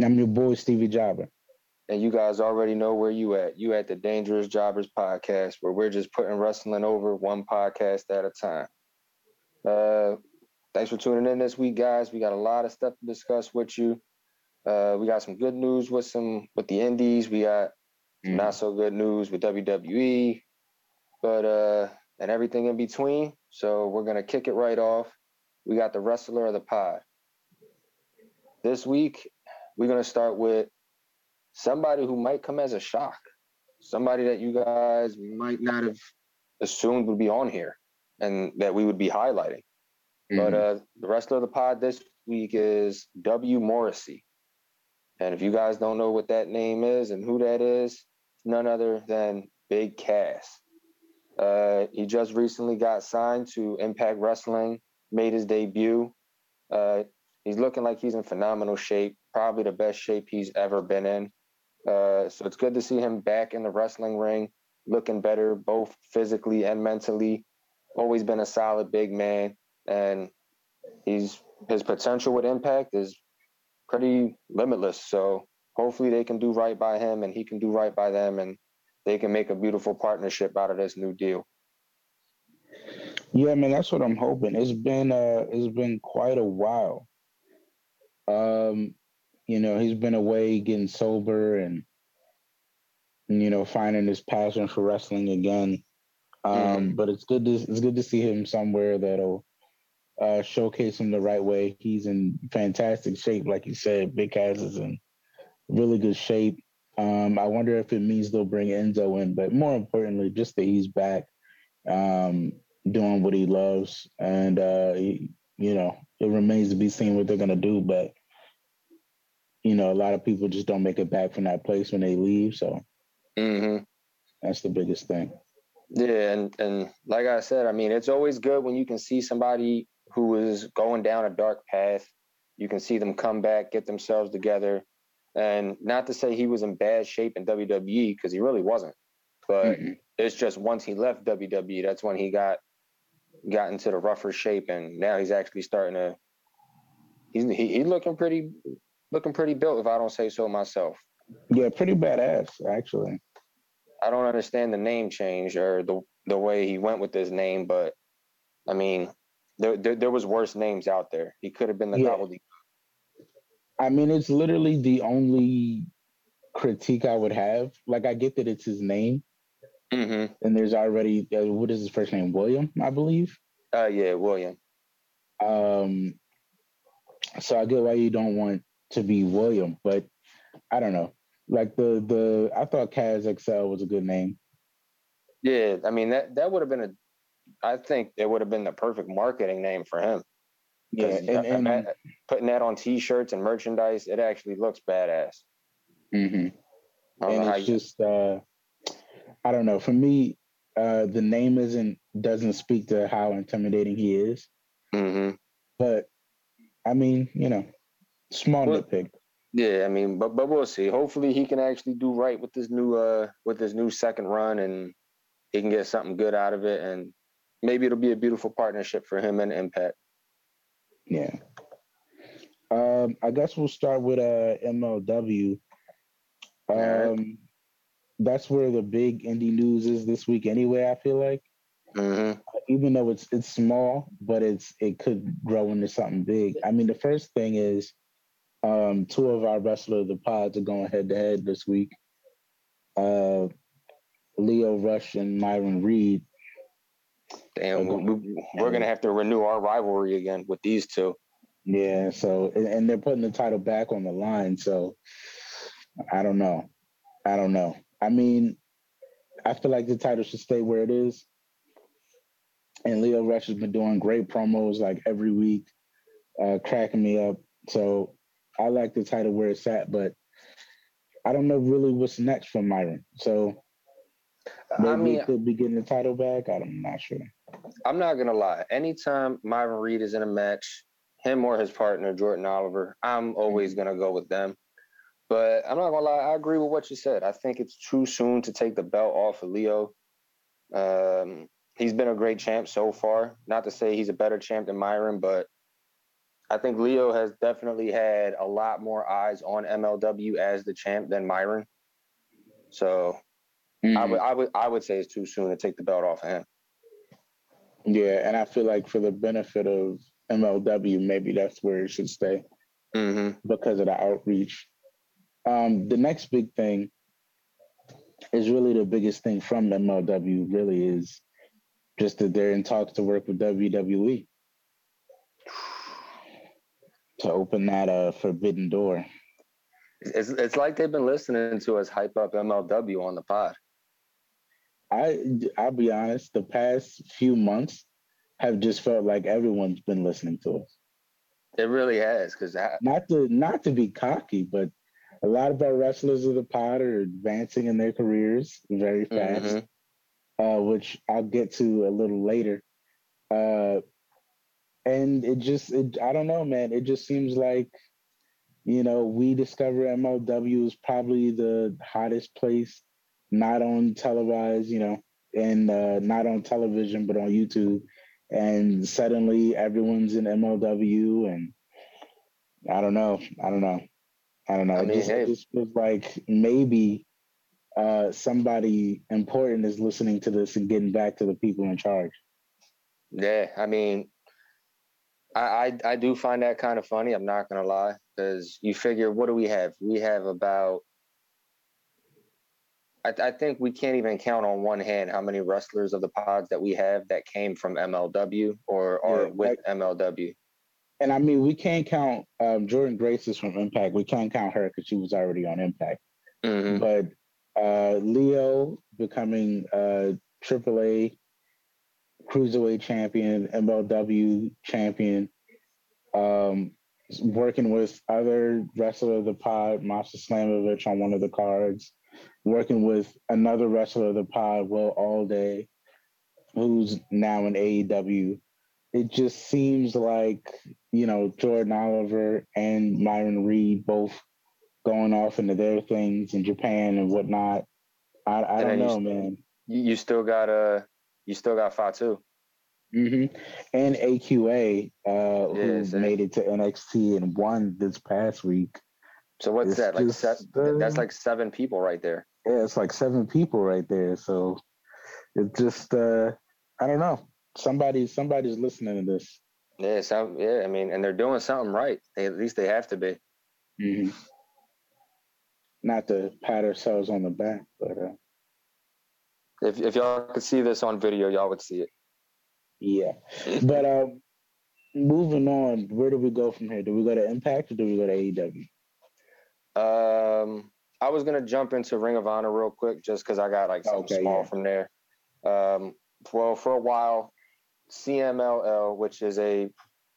And I'm your boy, Stevie Jobber. And you guys already know where you at. You at the Dangerous Jobbers podcast, where we're just putting wrestling over one podcast at a time. Uh, thanks for tuning in this week, guys. We got a lot of stuff to discuss with you. Uh, we got some good news with some with the indies. We got mm. not so good news with WWE, but uh, and everything in between. So we're gonna kick it right off. We got the wrestler of the pod. This week, we're gonna start with somebody who might come as a shock, somebody that you guys might not have assumed would be on here, and that we would be highlighting. Mm-hmm. But uh, the wrestler of the pod this week is W. Morrissey. And if you guys don't know what that name is and who that is, none other than Big Cass. Uh, he just recently got signed to Impact Wrestling, made his debut. Uh, he's looking like he's in phenomenal shape, probably the best shape he's ever been in. Uh, so it's good to see him back in the wrestling ring, looking better both physically and mentally. Always been a solid big man, and he's his potential with Impact is pretty limitless. So hopefully they can do right by him, and he can do right by them, and they can make a beautiful partnership out of this new deal. Yeah, man, that's what I'm hoping. It's been uh it's been quite a while. Um, you know, he's been away getting sober and you know, finding his passion for wrestling again. Um, mm-hmm. but it's good to it's good to see him somewhere that'll uh, showcase him the right way. He's in fantastic shape, like you said. Big Cass is in really good shape. Um, I wonder if it means they'll bring Enzo in, but more importantly, just that he's back um, doing what he loves. And, uh, he, you know, it remains to be seen what they're going to do. But, you know, a lot of people just don't make it back from that place when they leave. So mm-hmm. that's the biggest thing. Yeah. And, and like I said, I mean, it's always good when you can see somebody who is going down a dark path. You can see them come back, get themselves together, and not to say he was in bad shape in WWE because he really wasn't. But mm-hmm. it's just once he left WWE, that's when he got got into the rougher shape, and now he's actually starting to. He's he, he's looking pretty looking pretty built, if I don't say so myself. Yeah, pretty badass actually. I don't understand the name change or the the way he went with his name, but I mean, there there, there was worse names out there. He could have been the yeah. gobbledygook I mean, it's literally the only critique I would have. Like, I get that it's his name, mm-hmm. and there's already uh, what is his first name? William, I believe. Uh, yeah, William. Um, so I get why you don't want to be William, but I don't know. Like the the I thought Kaz XL was a good name. Yeah, I mean that that would have been a. I think it would have been the perfect marketing name for him. Yeah, and, and, putting that on T-shirts and merchandise, it actually looks badass. Mm-hmm. And it's you... just, uh, I don't know. For me, uh, the name isn't doesn't speak to how intimidating he is. Mm-hmm. But I mean, you know, small well, nitpick. Yeah, I mean, but but we'll see. Hopefully, he can actually do right with this new uh with this new second run, and he can get something good out of it, and maybe it'll be a beautiful partnership for him and Impact. Yeah. Um, I guess we'll start with uh, MLW. Um, that's where the big indie news is this week, anyway. I feel like, mm-hmm. even though it's it's small, but it's it could grow into something big. I mean, the first thing is um, two of our wrestlers, the pods, are going head to head this week. Uh, Lio Rush and Myron Reed Damn, we, are gonna have to renew our rivalry again with these two. Yeah, so and, and they're putting the title back on the line. So I don't know. I don't know. I mean, I feel like the title should stay where it is. And Lio Rush has been doing great promos like every week, uh, cracking me up. So I like the title where it's at, but I don't know really what's next for Myron. So Maybe I mean, could be getting the title back. I'm not sure. I'm not gonna lie. Anytime Myron Reed is in a match, him or his partner Jordan Oliver, I'm always gonna go with them. But I'm not gonna lie. I agree with what you said. I think it's too soon to take the belt off of Lio. Um, he's been a great champ so far. Not to say he's a better champ than Myron, but I think Lio has definitely had a lot more eyes on MLW as the champ than Myron. So mm-hmm. I would I would I would say it's too soon to take the belt off of him. Yeah, and I feel like for the benefit of MLW, maybe that's where it should stay mm-hmm. because of the outreach. Um, the next big thing is really the biggest thing from MLW. Really is just that they're in talks to work with WWE to open that uh, forbidden door. It's it's like they've been listening to us hype up MLW on the pod. I I'll be honest, the past few months have just felt like everyone's been listening to us. It really has, because not to not to be cocky, but a lot of our wrestlers of the pod are advancing in their careers very fast, mm-hmm. uh, which I'll get to a little later. Uh, and it just, it, I don't know, man. It just seems like, you know, we discover MLW is probably the hottest place, not on televised, you know, and uh, not on television, but on YouTube. And suddenly everyone's in MLW, and I don't know, I don't know. I don't know. I mean, it, just, hey. it just feels like maybe uh, somebody important is listening to this and getting back to the people in charge. Yeah, I mean, I, I, I do find that kind of funny. I'm not gonna lie, because you figure, what do we have? We have about. I, I think we can't even count on one hand how many wrestlers of the pods that we have that came from MLW or are yeah, with like, MLW and I mean, we can't count um, Jordynne Grace is from Impact. We can't count her because she was already on Impact. Mm-hmm. But uh, Lio becoming a AAA Cruiserweight champion, MLW champion, um, working with other wrestler of the pod, Masha Slamovich, on one of the cards, working with another wrestler of the pod, Will Allday, who's now in AEW it just seems like you know Jordan Oliver and Myron Reed both going off into their things in Japan and whatnot. I, I don't know, you, man. You still got a uh, you still got Fatu. Mm-hmm. And AQA, uh, who made it to NXT and won this past week. So what's it's that? Like just, uh, that's like seven people right there. Yeah, it's like seven people right there. So it just uh I don't know somebody somebody's listening to this. Yeah, so, yeah. I mean, and they're doing something right. They, at least they have to be. Mm-hmm. Not to pat ourselves on the back, but uh, if if y'all could see this on video, y'all would see it. Yeah, but um, moving on, where do we go from here? Do we go to Impact or do we go to AEW? Um, I was gonna jump into Ring of Honor real quick, just because I got like something okay, small yeah. from there. Um, well, for a while, CMLL, which is a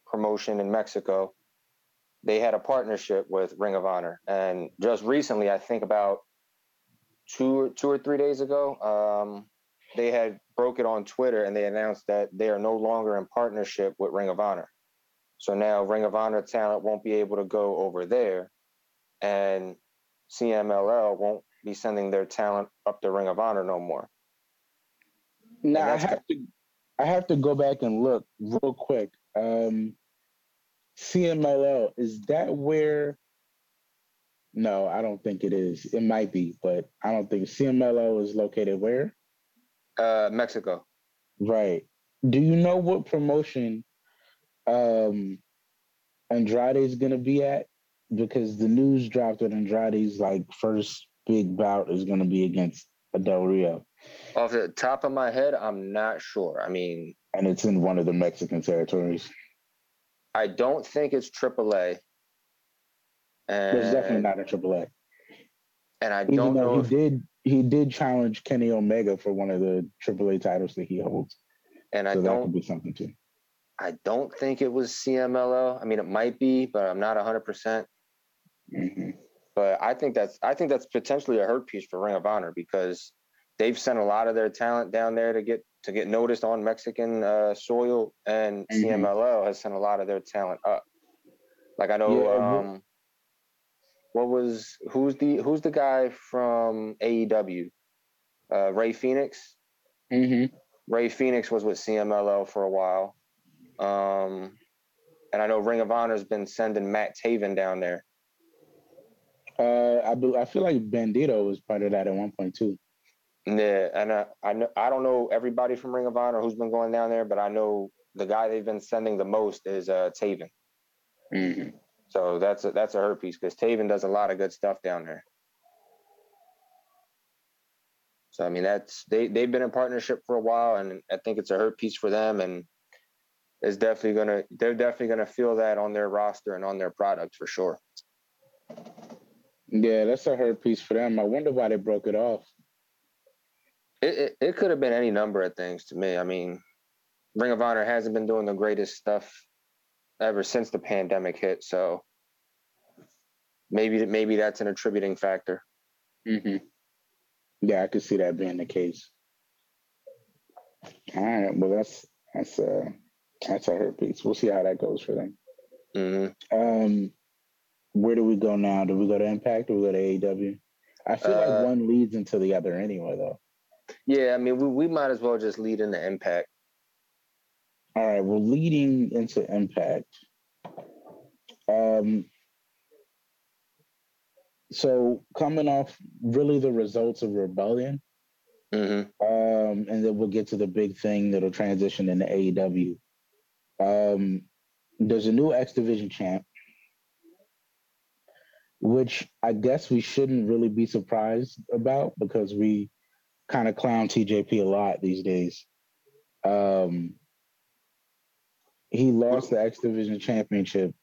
promotion in Mexico, they had a partnership with Ring of Honor. And just recently, I think about two or two or three days ago, um, they had broke it on Twitter and they announced that they are no longer in partnership with Ring of Honor. So now Ring of Honor talent won't be able to go over there, and CMLL won't be sending their talent up to Ring of Honor no more. Now I have to I have to go back and look real quick. Um, CMLL is that where? No, I don't think it is. It might be, but I don't think CMLL is located where? Uh, Mexico. Right. Do you know what promotion um Andrade is gonna be at? Because the news dropped that Andrade's like first big bout is gonna be against Del Rio. Off the top of my head, I'm not sure. I mean, and it's in one of the Mexican territories. I don't think it's AAA. And, it's definitely not a AAA. And I Even don't know. He did he did challenge Kenny Omega for one of the AAA titles that he holds. And I don't be something too. I don't think it was CMLL. I mean, it might be, but I'm not 100. percent mm-hmm. But I think that's I think that's potentially a hurt piece for Ring of Honor because they've sent a lot of their talent down there to get to get noticed on Mexican uh, soil, and mm-hmm. CMLL has sent a lot of their talent up. Like I know, yeah, um, what was who's the who's the guy from AEW? Uh, Rey Fenix. Mm-hmm. Rey Fenix was with CMLL for a while. Um, and I know Ring of Honor's been sending Matt Taven down there. Uh, I be, I feel like Bandito was part of that at one point too. Yeah, and I, I know I don't know everybody from Ring of Honor who's been going down there, but I know the guy they've been sending the most is uh, Taven. Mm-hmm. So that's a, that's a hurt piece because Taven does a lot of good stuff down there. So I mean that's they they've been in partnership for a while, and I think it's a hurt piece for them, and it's definitely gonna they're definitely gonna feel that on their roster and on their product for sure. Yeah, that's a hurt piece for them. I wonder why they broke it off. It it, it could have been any number of things to me. I mean, Ring of Honor hasn't been doing the greatest stuff ever since the pandemic hit, so maybe maybe that's an attributing factor. Mm-hmm. Yeah, I could see that being the case. All right, well that's that's uh that's a hurt piece. We'll see how that goes for them. Mm-hmm. Um, where do we go now? Do we go to Impact or we go to AEW? I feel uh, like one leads into the other anyway, though. Yeah, I mean, we, we might as well just lead into Impact. All right, we're leading into Impact. Um, so coming off really the results of Rebellion, mm-hmm. um, and then we'll get to the big thing that'll transition into AEW. Um, there's a new X Division champ, which I guess we shouldn't really be surprised about because we kind of clown TJP a lot these days. Um, he lost the X Division championship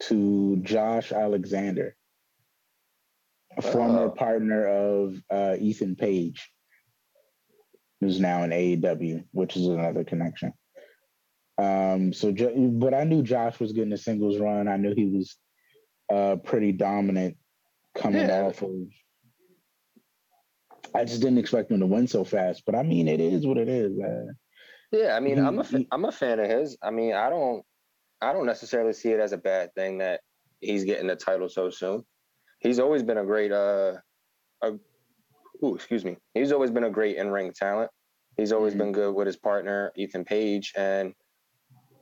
to Josh Alexander, a former partner of uh, Ethan Page, who's now in AEW, which is another connection. Um, so, but I knew Josh was getting a singles run. I knew he was uh, pretty dominant coming yeah. off of. I just didn't expect him to win so fast, but I mean, it is what it is. Man. Yeah, I mean, he, I'm a he, I'm a fan of his. I mean, I don't I don't necessarily see it as a bad thing that he's getting the title so soon. He's always been a great uh, a, ooh, excuse me. He's always been a great in ring talent. He's always mm-hmm. been good with his partner Ethan Page, and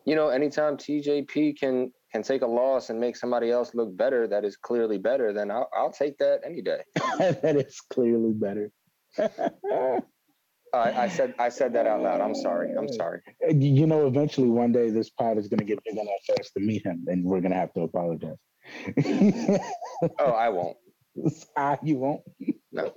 you know, anytime TJP can can take a loss and make somebody else look better that is clearly better, then I'll I'll take that any day. that is clearly better. I, I, said I said that out loud. I'm sorry. I'm sorry. You know, eventually one day this pod is going to get big enough for us to meet him, and we're going to have to apologize. oh, I won't. Ah, you won't. No.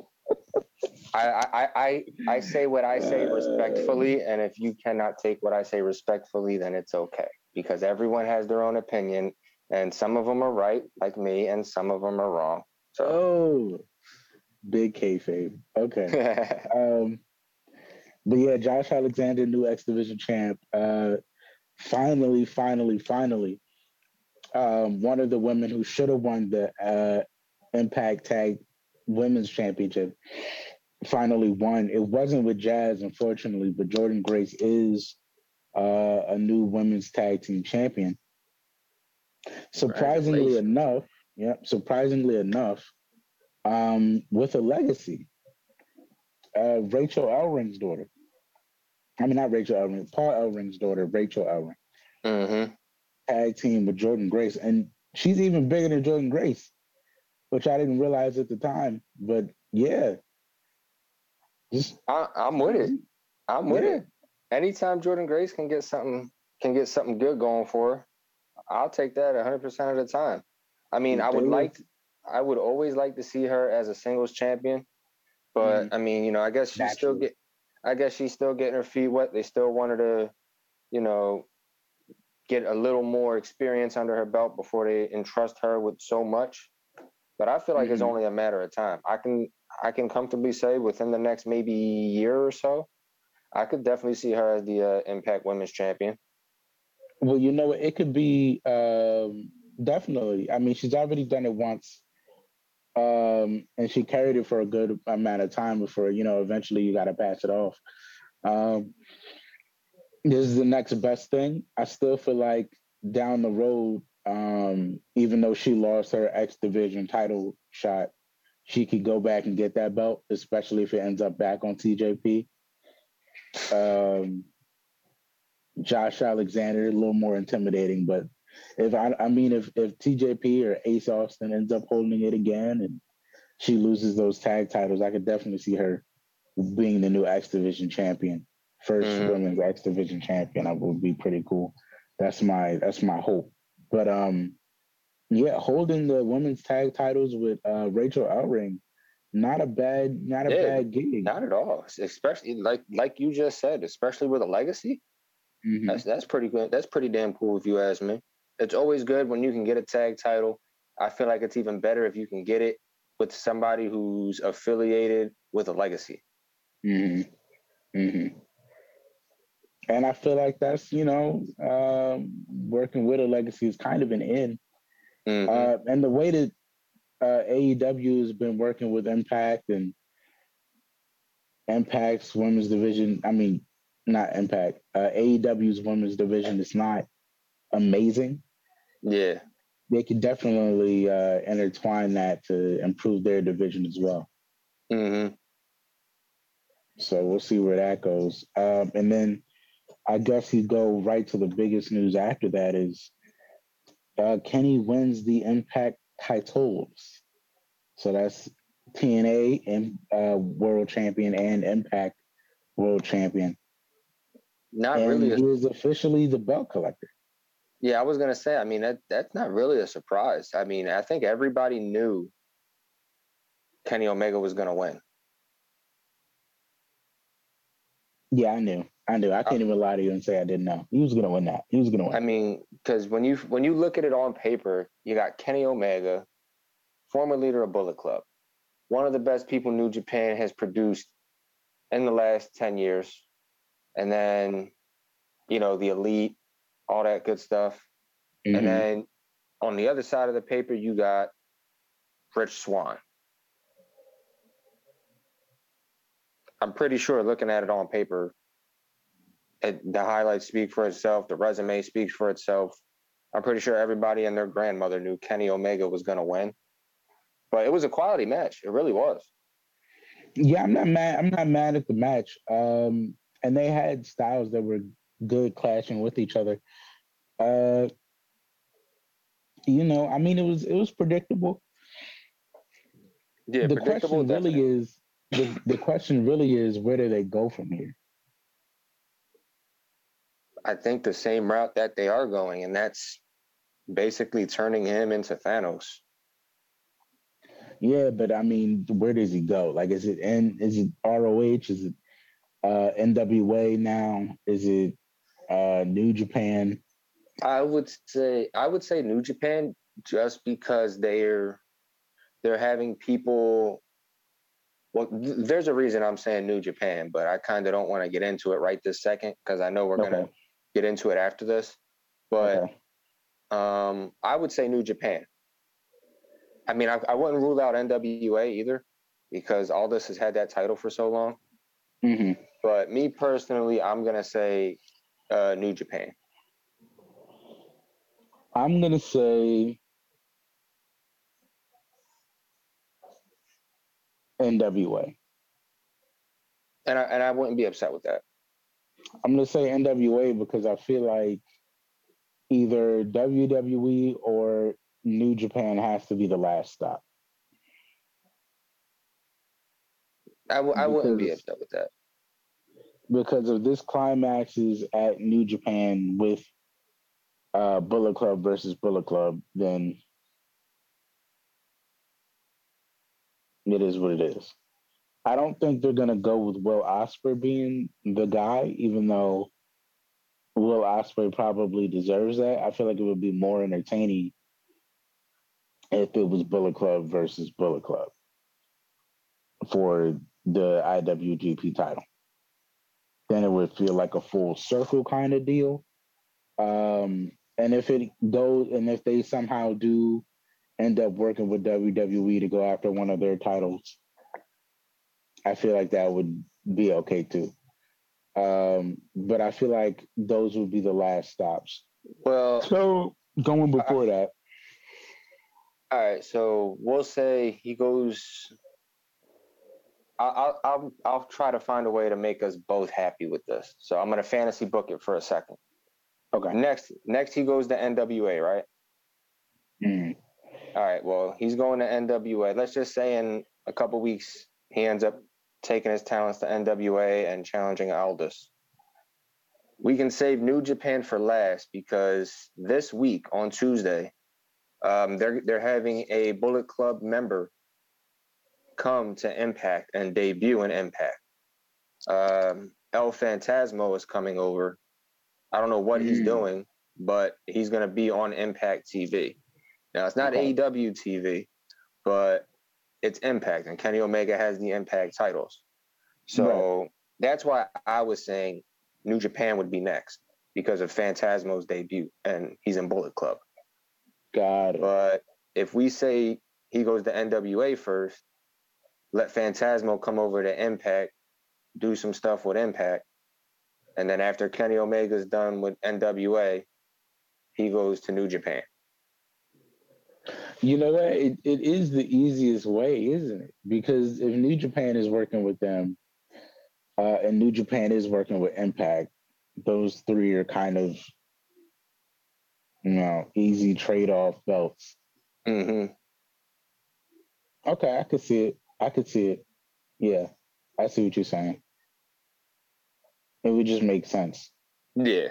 I, I, I, I say what I say respectfully, and if you cannot take what I say respectfully, then it's okay because everyone has their own opinion, and some of them are right, like me, and some of them are wrong. So, oh, big kayfabe. Okay. um, but yeah, Josh Alexander, new X Division champ. Uh, finally, finally, finally, um, one of the women who should have won the uh, Impact Tag Women's Championship finally won. It wasn't with Jazz, unfortunately, but Jordynne Grace is uh, a new women's tag team champion. Surprisingly enough, yeah, surprisingly enough, um, with a legacy, uh, Rachel Ellering's daughter. I mean, not Rachel Ellering, Paul Ellering's daughter, Rachel Ellering. Mm-hmm. Tag team with Jordynne Grace, and she's even bigger than Jordynne Grace, which I didn't realize at the time. But yeah, just I, am with it. I'm with yeah. it. Anytime Jordynne Grace can get something can get something good going for her, I'll take that 100 percent of the time. I mean, I would like, to, I would always like to see her as a singles champion, but mm-hmm. I mean, you know, I guess she still get, I guess she's still getting her feet wet. They still wanted to, you know, get a little more experience under her belt before they entrust her with so much. But I feel like mm-hmm. it's only a matter of time. I can I can comfortably say within the next maybe year or so, I could definitely see her as the uh, Impact Women's Champion. Well, you know, it could be um, definitely. I mean, she's already done it once, um, and she carried it for a good amount of time before you know. Eventually, you got to pass it off. Um, this is the next best thing. I still feel like down the road, um, even though she lost her X Division title shot, she could go back and get that belt, especially if it ends up back on TJP. Um, Josh Alexander, a little more intimidating, but if I, I mean, if if TJP or Ace Austin ends up holding it again and she loses those tag titles, I could definitely see her being the new X Division champion, 1st mm-hmm. women's X Division champion. That would be pretty cool. That's my that's my hope. But um, yeah, holding the women's tag titles with uh, Rachel Outring, not a bad not a yeah, bad gig. Not at all. Especially like like you just said, especially with a legacy. Mm-hmm. That's that's pretty good. That's pretty damn cool if you ask me. It's always good when you can get a tag title. I feel like it's even better if you can get it with somebody who's affiliated with a legacy. Mm-hmm. Mm-hmm. And I feel like that's you know um, working with a legacy is kind of an end. Mm-hmm. Uh, and the way that uh, AEW has been working with Impact and Impact's women's division. I mean, not Impact. Uh, AEW's women's division is not amazing. Yeah, they could definitely uh, intertwine that to improve their division as well. Mm-hmm. So we'll see where that goes. Um, and then I guess you go right to the biggest news after that is uh, Kenny wins the Impact titles. So that's TNA and uh, World Champion and Impact World Champion. Not and really. A- he was officially the belt collector. Yeah, I was gonna say. I mean, that that's not really a surprise. I mean, I think everybody knew Kenny Omega was gonna win. Yeah, I knew. I knew. I can't uh, even lie to you and say I didn't know. He was gonna win that. He was gonna win. I mean, because when you when you look at it on paper, you got Kenny Omega, former leader of Bullet Club, one of the best people New Japan has produced in the last ten years, and then, you know, the elite, all that good stuff, mm-hmm. and then on the other side of the paper, you got Rich Swann. I'm pretty sure looking at it on paper, it, the highlights speak for itself. The resume speaks for itself. I'm pretty sure everybody and their grandmother knew Kenny Omega was going to win, but it was a quality match. It really was. Yeah, I'm not mad. I'm not mad at the match. Um, and they had styles that were good clashing with each other. Uh, you know, I mean, it was it was predictable. Yeah, the predictable, question really is the, the question really is where do they go from here? I think the same route that they are going, and that's basically turning him into Thanos. Yeah, but I mean, where does he go? Like, is it N? Is it ROH? Is it uh, NWA now? Is it uh, New Japan? I would say I would say New Japan just because they're they're having people well, there's a reason I'm saying New Japan, but I kind of don't want to get into it right this second because I know we're okay. gonna get into it after this. But okay. um, I would say New Japan. I mean, I, I wouldn't rule out NWA either because Aldis has had that title for so long. Mm-hmm. But me personally, I'm gonna say uh, New Japan. I'm gonna say NWA. And I and I wouldn't be upset with that. I'm gonna say NWA because I feel like either WWE or New Japan has to be the last stop. I w- I wouldn't be upset with that. Because if this climax is at New Japan with uh, Bullet Club versus Bullet Club, then It is what it is. I don't think they're gonna go with Will Ospreay being the guy, even though Will Ospreay probably deserves that. I feel like it would be more entertaining if it was Bullet Club versus Bullet Club for the IWGP title. Then it would feel like a full circle kind of deal. Um, and if it goes, and if they somehow do end up working with WWE to go after one of their titles, I feel like that would be okay too. Um, but I feel like those would be the last stops. Well, so going before I, that. All right, so we'll say he goes. I'll, I'll I'll try to find a way to make us both happy with this. So I'm gonna fantasy book it for a second. Okay. Next, next he goes to NWA, right? Mm. All right. Well, he's going to NWA. Let's just say in a couple weeks he ends up taking his talents to NWA and challenging Aldis. We can save New Japan for last because this week on Tuesday, um, they're they're having a Bullet Club member come to Impact and debut in Impact. Um, El Phantasmo is coming over. I don't know what he's Mm. doing, but he's going to be on Impact TV. Now it's not Okay. AEW TV, but it's Impact, and Kenny Omega has the Impact titles. So that's why I was saying New Japan would be next because of Phantasmo's debut, and he's in Bullet Club. Got it. But if we say he goes to NWA first, let Phantasmo come over to Impact, do some stuff with Impact, and then after Kenny Omega's done with NWA, he goes to New Japan. You know what? It, it is the easiest way, isn't it? Because if New Japan is working with them, uh, and New Japan is working with Impact, those three are kind of, you know, easy trade off belts. Mm-hmm. Okay, I could see it. I could see it. Yeah, I see what you're saying. It would just make sense. Yeah.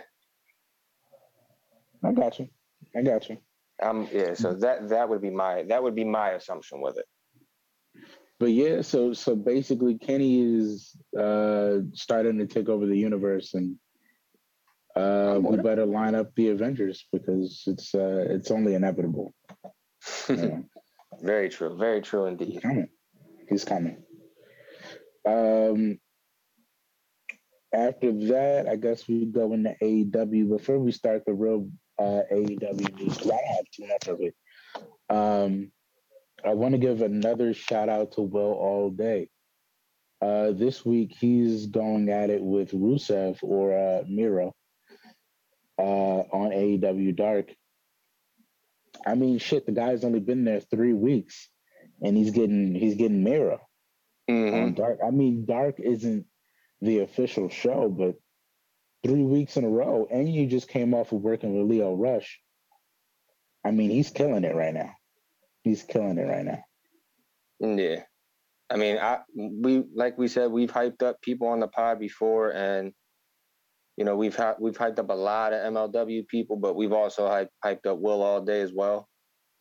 I got you. I got you. Um, yeah, so that that would be my that would be my assumption with it. But yeah, so so basically, Kenny is uh starting to take over the universe, and uh we better line up the Avengers because it's uh it's only inevitable. Know, very true, very true indeed. He's coming. Um. After that, I guess we go into AEW. Before we start the real uh, AEW news, I have too much of it. Um, I want to give another shout out to Will All Day. Uh, this week he's going at it with Rusev or uh, Miro uh, on AEW Dark. I mean, shit, the guy's only been there three weeks, and he's getting he's getting Miro hmm on Dark. I mean, Dark isn't the official show, but three weeks in a row, and you just came off of working with Lio Rush. I mean, he's killing it right now. He's killing it right now. Yeah. I mean, I we like we said we've hyped up people on the pod before, and you know we've hy- we've hyped up a lot of MLW people, but we've also hyped, hyped up Will all day as well.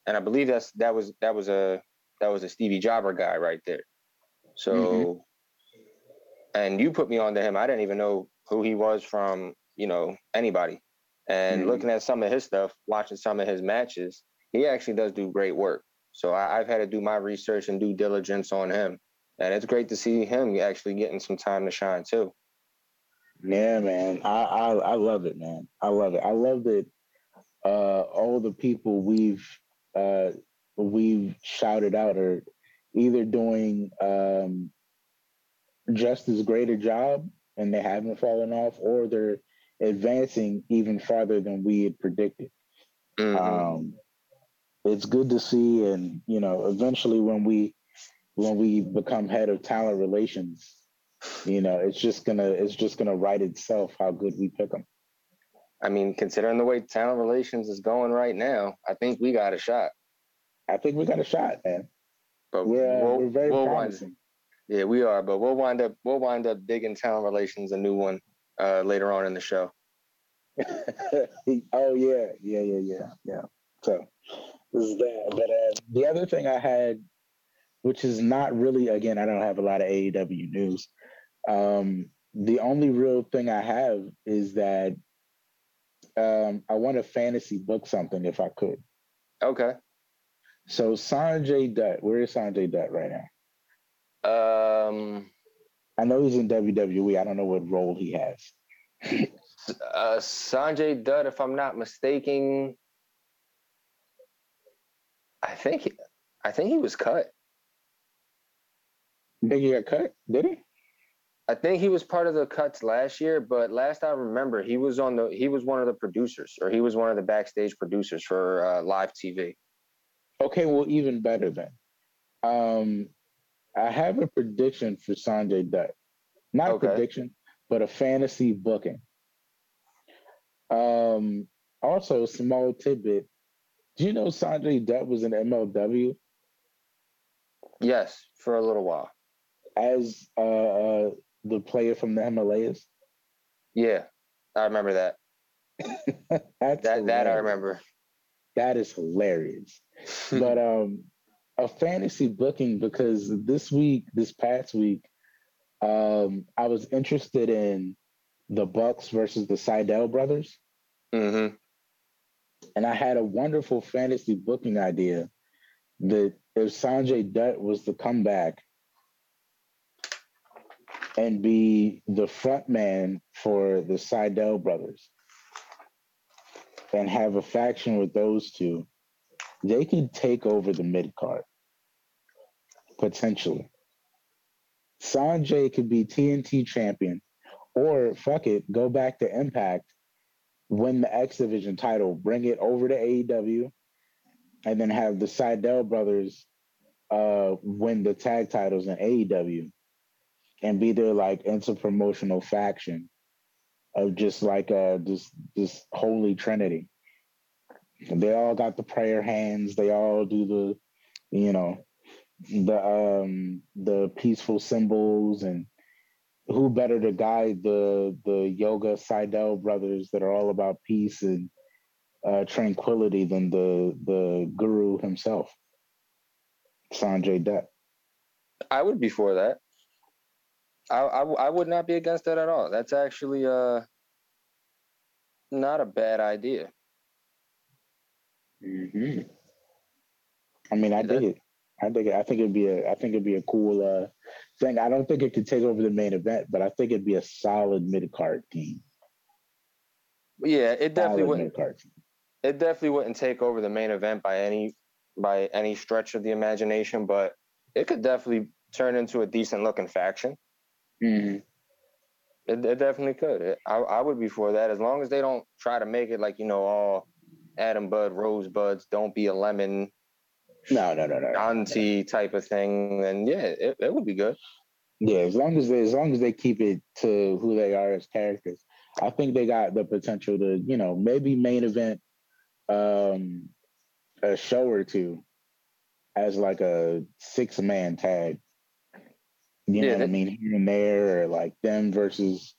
And I believe that's that was that was a that was a Stevie Jobber guy right there. So, Mhm. and you put me on to him. I didn't even know who he was from. You know anybody. And Mhm. looking at some of his stuff, watching some of his matches, he actually does do great work. So I, I've had to do my research and due diligence on him, and it's great to see him actually getting some time to shine too. Yeah, man. I, I I love it, man. I love it. I love that uh all the people we've uh we've shouted out are either doing um just as great a job and they haven't fallen off or they're advancing even farther than we had predicted. Mhm. Um it's good to see and you know, eventually when we when we become head of talent relations, you know, it's just gonna it's just gonna write itself how good we pick them. I mean, considering the way talent relations is going right now, I think we got a shot. I think we got a shot, man. But We're uh, we'll, we're very we'll wind, promising. yeah, we are. But we'll wind up we'll wind up digging talent relations a new one uh, later on in the show. oh yeah, yeah, yeah, yeah, yeah. So this is that. But uh, the other thing I had, which is not really, again, I don't have a lot of AEW news. Um, the only real thing I have is that um, I want to fantasy book something if I could. Okay. So Sanjay Dutt, where is Sanjay Dutt right now? Um, I know he's in WWE. I don't know what role he has. uh, Sanjay Dutt, if I'm not mistaken, I think he, I think he was cut. You think he got cut? Did he? I think he was part of the cuts last year, but last I remember, he was on the he was one of the producers, or he was one of the backstage producers for uh, live TV. Okay, well, even better then. Um, I have a prediction for Sanjay Dutt. Not okay. a prediction, but a fantasy booking. Um, also, small tidbit. Do you know Sanjay Dutt was in MLW? Yes, for a little while. As uh, uh, the player from the Himalayas? Yeah, I remember that. that that I remember. That is hilarious. but um a fantasy booking because this week, this past week, um, I was interested in the Bucks versus the Sydal brothers. Mm-hmm. And I had a wonderful fantasy booking idea that if Sanjay Dutt was to come back and be the front man for the Sydal brothers and have a faction with those two, they could take over the mid card potentially. Sanjay could be TNT champion, or fuck it, go back to Impact, win the X Division title, bring it over to AEW, and then have the Sydal brothers uh, win the tag titles in AEW, and be their like interpromotional faction of just like uh this this holy trinity. And they all got the prayer hands. They all do the, you know, the um the peaceful symbols and who better to guide the the yoga Sydal brothers that are all about peace and uh, tranquility than the the guru himself, Sanjay Dutt. I would be for that. I, I, I would not be against that at all. That's actually uh not a bad idea. Mm-hmm. I mean, I dig it. I think I think it'd be a I think it'd be a cool uh, thing. I don't think it could take over the main event, but I think it'd be a solid mid card team. Yeah, it definitely solid wouldn't. It definitely wouldn't take over the main event by any by any stretch of the imagination, but it could definitely turn into a decent looking faction. Mm-hmm. It, it, definitely could. It, I, I would be for that as long as they don't try to make it like you know all Adam Bud Rosebuds. Don't be a lemon no, no, no, no. Auntie type of thing, then yeah, it, it would be good. Yeah, as long as they as long as they keep it to who they are as characters, I think they got the potential to, you know, maybe main event um a show or two as like a six man tag. You yeah, know what I mean? Here and there, or like them versus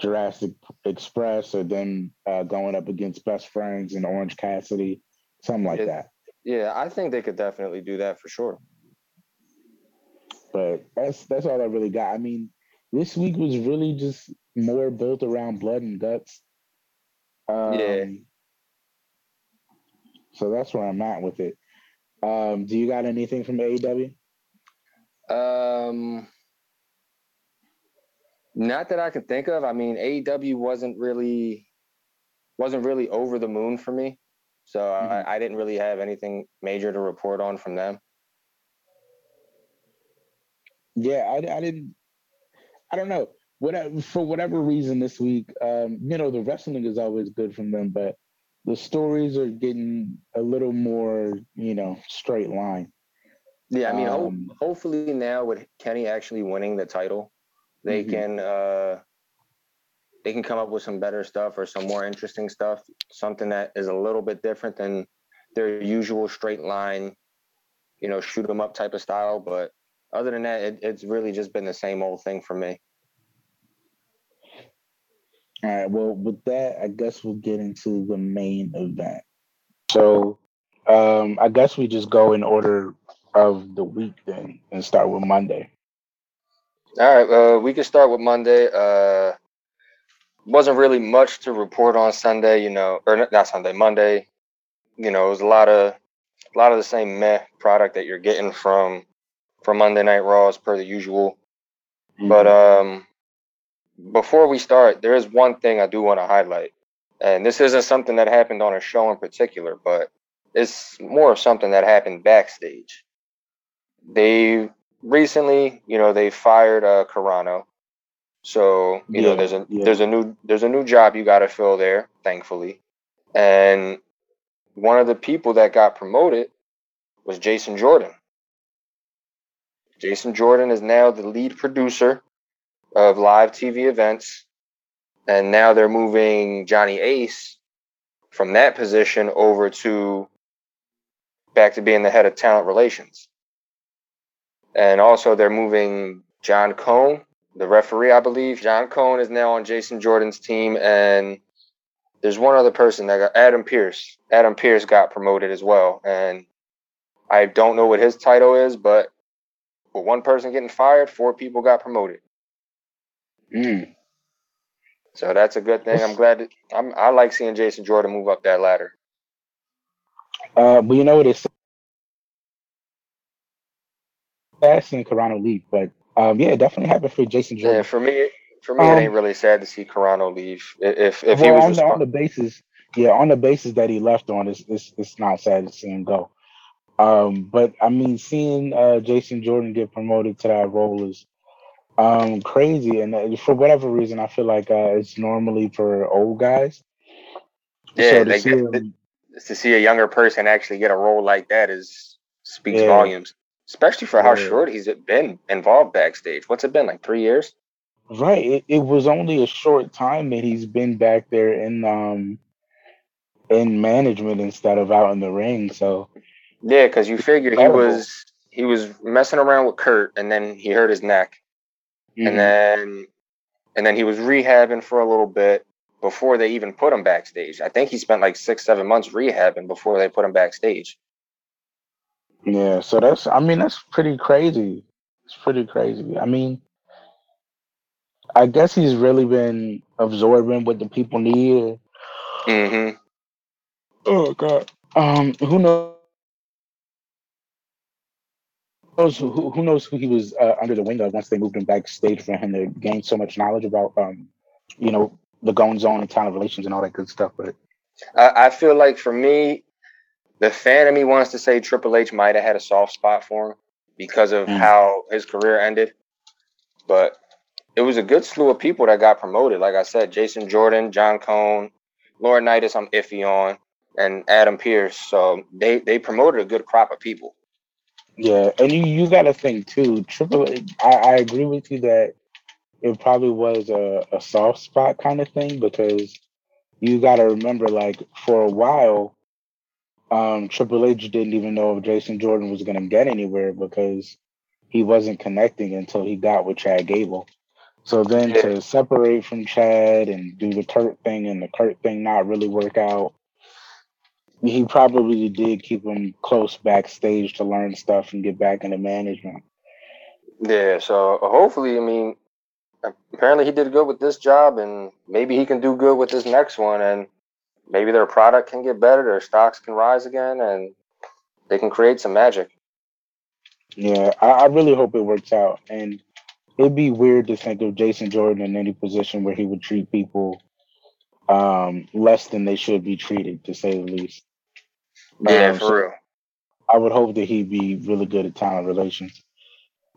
Jurassic Express, or them uh, going up against Best Friends and Orange Cassidy, something like yeah. that. Yeah, I think they could definitely do that for sure. But that's that's all I really got. I mean, this week was really just more built around blood and guts. Um, yeah. So that's where I'm at with it. Um, do you got anything from AEW? Um, not that I can think of. I mean, AEW wasn't really wasn't really over the moon for me. So mm-hmm. I, I didn't really have anything major to report on from them. Yeah, I, I didn't. I don't know. Whatever for whatever reason this week, um, you know, the wrestling is always good from them, but the stories are getting a little more, you know, straight line. Yeah, I mean, um, ho- hopefully now with Kenny actually winning the title, they mm-hmm. can uh, they can come up with some better stuff or some more interesting stuff, something that is a little bit different than their usual straight line, you know, shoot them up type of style. But other than that, it, it's really just been the same old thing for me. All right. Well, with that, I guess we'll get into the main event. So, um, I guess we just go in order of the week then and start with Monday. All right. Uh, we can start with Monday. Uh, wasn't really much to report on Sunday, you know, or not Sunday, Monday. You know, it was a lot of a lot of the same meh product that you're getting from from Monday Night Raw as per the usual. Mm-hmm. But um before we start, there is one thing I do want to highlight. And this isn't something that happened on a show in particular, but it's more of something that happened backstage. They recently, you know, they fired uh, Carrano so you yeah, know, there's a yeah. there's a new there's a new job you got to fill there, thankfully, and one of the people that got promoted was Jason Jordan. Jason Jordan is now the lead producer of live TV events, and now they're moving Johnny Ace from that position over to back to being the head of talent relations. And also, they're moving John Cone, the referee, I believe. John Cone is now on Jason Jordan's team, and there's one other person that got Adam Pearce. Adam Pearce got promoted as well, and I don't know what his title is, but with one person getting fired, four people got promoted. Mm. So that's a good thing. I'm glad. That, I'm, I like seeing Jason Jordan move up that ladder. Uh, but you know what it's sad seeing Carrano leave, but um, yeah, it definitely happened for Jason Jordan. Yeah, for me, for me, Um, it ain't really sad to see Carrano leave. If if he was on the, on the basis, yeah, on the basis that he left on, it's it's, it's not sad to see him go. Um, but I mean, seeing uh, Jason Jordan get promoted to that role is um, crazy, and uh, for whatever reason, I feel like uh, it's normally for old guys. Yeah, so to they see get- him, to see a younger person actually get a role like that is speaks Yeah. volumes, especially for how Yeah. short he's been involved backstage. What's it been like three years? right? It, it was only a short time that he's been back there in um in management instead of out in the ring. So Yeah, because you figure he was he was messing around with Kurt, and then he hurt his neck, mhm. and then and then he was rehabbing for a little bit before they even put him backstage. I think he spent like six seven months rehabbing before they put him backstage. Yeah, so that's I mean that's pretty crazy. It's pretty crazy. I mean I guess he's really been absorbing what the people need. hmm Oh god. Um who knows who, who knows who he was uh, under the wing of once they moved him backstage for him to gain so much knowledge about um you know the goings on and talent relations and all that good stuff but I, I feel like for me, the fan of me wants to say Triple H might have had a soft spot for him because of Mm. how his career ended. But it was a good slew of people that got promoted. Like I said, Jason Jordan, John Cone, Lauren Knightis, I'm iffy on, and Adam Pearce. So they they promoted a good crop of people. Yeah, and you you got to think too. Triple, I, I agree with you that it probably was a, a soft spot kind of thing because you got to remember, like for a while, um, Triple H didn't even know if Jason Jordan was going to get anywhere because he wasn't connecting until he got with Chad Gable. So then Yeah. to separate from Chad and do the Kurt thing and the Kurt thing not really work out, he probably did keep him close backstage to learn stuff and get back into management. Yeah. So hopefully, I mean, apparently he did good with this job, and maybe he can do good with this next one, and maybe their product can get better, their stocks can rise again, and they can create some magic. Yeah, I, I really hope it works out. And it'd be weird to think of Jason Jordan in any position where he would treat people um, less than they should be treated, to say the least. Yeah, Um, for so real. I would hope that he'd be really good at talent relations.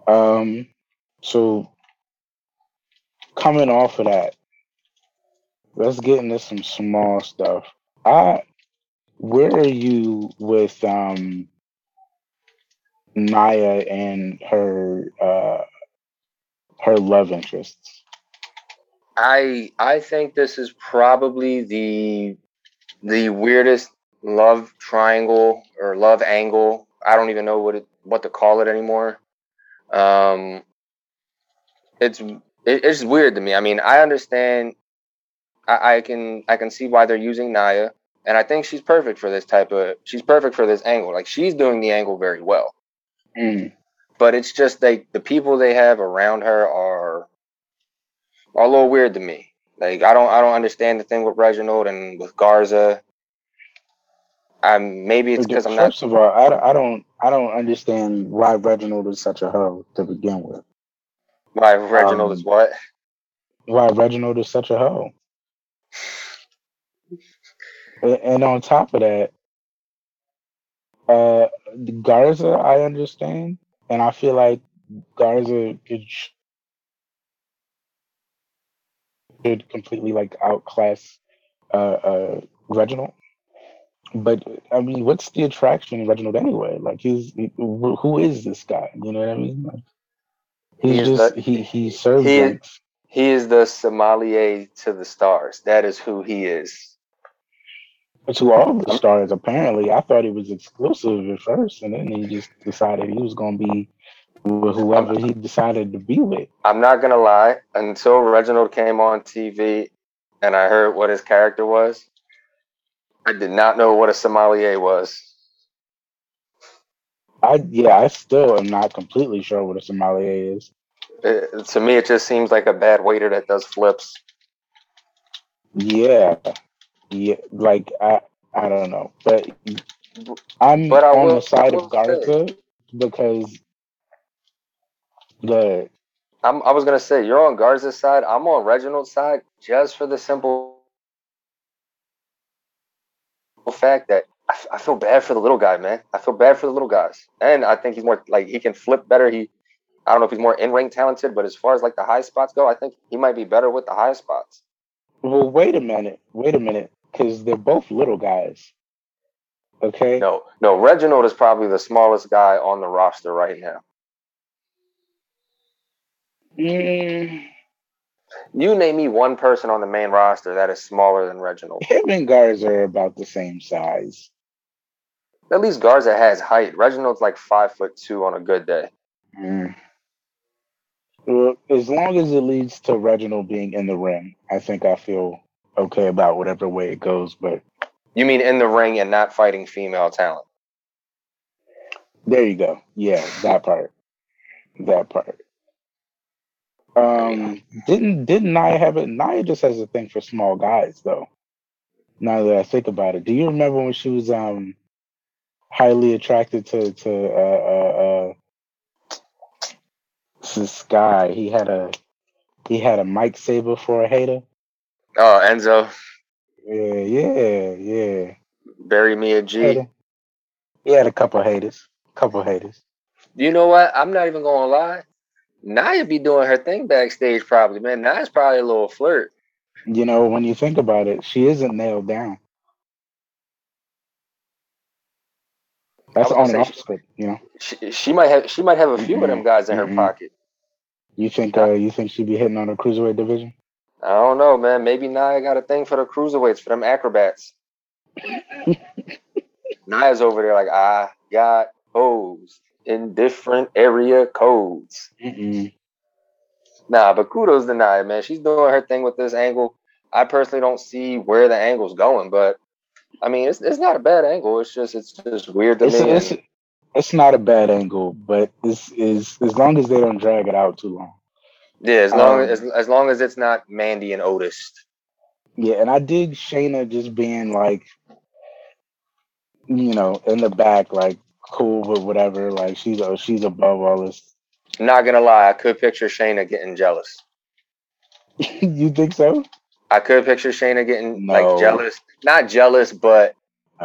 Um, so coming off of that, let's get into some small stuff. I, where are you with um, Nia and her uh, her love interests? I I think this is probably the the weirdest love triangle or love angle. I don't even know what it what to call it anymore. Um, it's it, it's weird to me. I mean, I understand. I, I can I can see why they're using Nia, and I think she's perfect for this type of. She's perfect for this angle. Like she's doing the angle very well. Mm. But it's just like the people they have around her are are a little weird to me. Like I don't I don't understand the thing with Reginald and with Garza. Um, maybe it's because I'm not. First of all, I, I don't I don't understand why Reginald is such a hoe to begin with. Why Reginald is um, what? Why Reginald is such a hoe. And, and on top of that, uh, Garza, I understand, and I feel like Garza could should completely like outclass uh, uh, Reginald. But I mean, what's the attraction of Reginald anyway? Like, he's who is this guy? You know what I mean? Like, he's he just the, he he serves he, drinks. He is the sommelier to the stars. That is who he is. To all the stars, apparently. I thought he was exclusive at first, and then he just decided he was going to be with whoever he decided to be with. I'm not gonna lie. Until Reginald came on TV, and I heard what his character was, I did not know what a sommelier was. I yeah, I still am not completely sure what a sommelier is. It, to me, it just seems like a bad waiter that does flips. Yeah, yeah, like I I don't know, but I'm but on will, the side of Garza say. because the. I'm, I was gonna say you're on Garza's side. I'm on Reginald's side just for the simple fact that I, I feel bad for the little guy, man. I feel bad for the little guys, and I think he's more like he can flip better. He, I don't know if he's more in ring talented, but as far as like the high spots go, I think he might be better with the high spots. Well, wait a minute, wait a minute, because they're both little guys. Okay. No, no. Reginald is probably the smallest guy on the roster right now. Mm, you name me one person on the main roster that is smaller than Reginald. Him and Garza are about the same size. At least Garza has height. Reginald's like five foot two on a good day. Mm. Well, as long as it leads to Reginald being in the ring, I think I feel okay about whatever way it goes. But you mean in the ring and not fighting female talent? There you go. Yeah, that part. That part. Um, didn't didn't Nia have it? Nia just has a thing for small guys, though. Now that I think about it, do you remember when she was um highly attracted to to uh, uh, uh this guy? He had a he had a mic saber for a hater. Oh, Enzo. Yeah, yeah, yeah. Bury me a G. He had a couple haters. Couple haters. You know what? I'm not even gonna lie. Nia be doing her thing backstage, probably. Man, Nia's probably a little flirt. You know, when you think about it, she isn't nailed down. That's on and off script, you know. She, she might have she might have a few mm-hmm. of them mm-hmm. guys in mm-hmm. her pocket. You think uh, you think she'd be hitting on the cruiserweight division? I don't know, man. Maybe Nia got a thing for the cruiserweights for them acrobats. Nia's over there like I got hoes in different area codes. Mm-mm. Nah, but kudos to Nia, man. She's doing her thing with this angle. I personally don't see where the angle's going, but I mean, it's it's not a bad angle. It's just it's just weird to it's, me. It's, it's not a bad angle, but this is as long as they don't drag it out too long. Yeah, as long um, as as long as it's not Mandy and Otis. Yeah, and I dig Shayna just being like, you know, in the back, like cool with whatever. Like she's uh, she's above all this. Not gonna lie, I could picture Shayna getting jealous. you think so? I could picture Shayna getting no. like jealous. Not jealous, but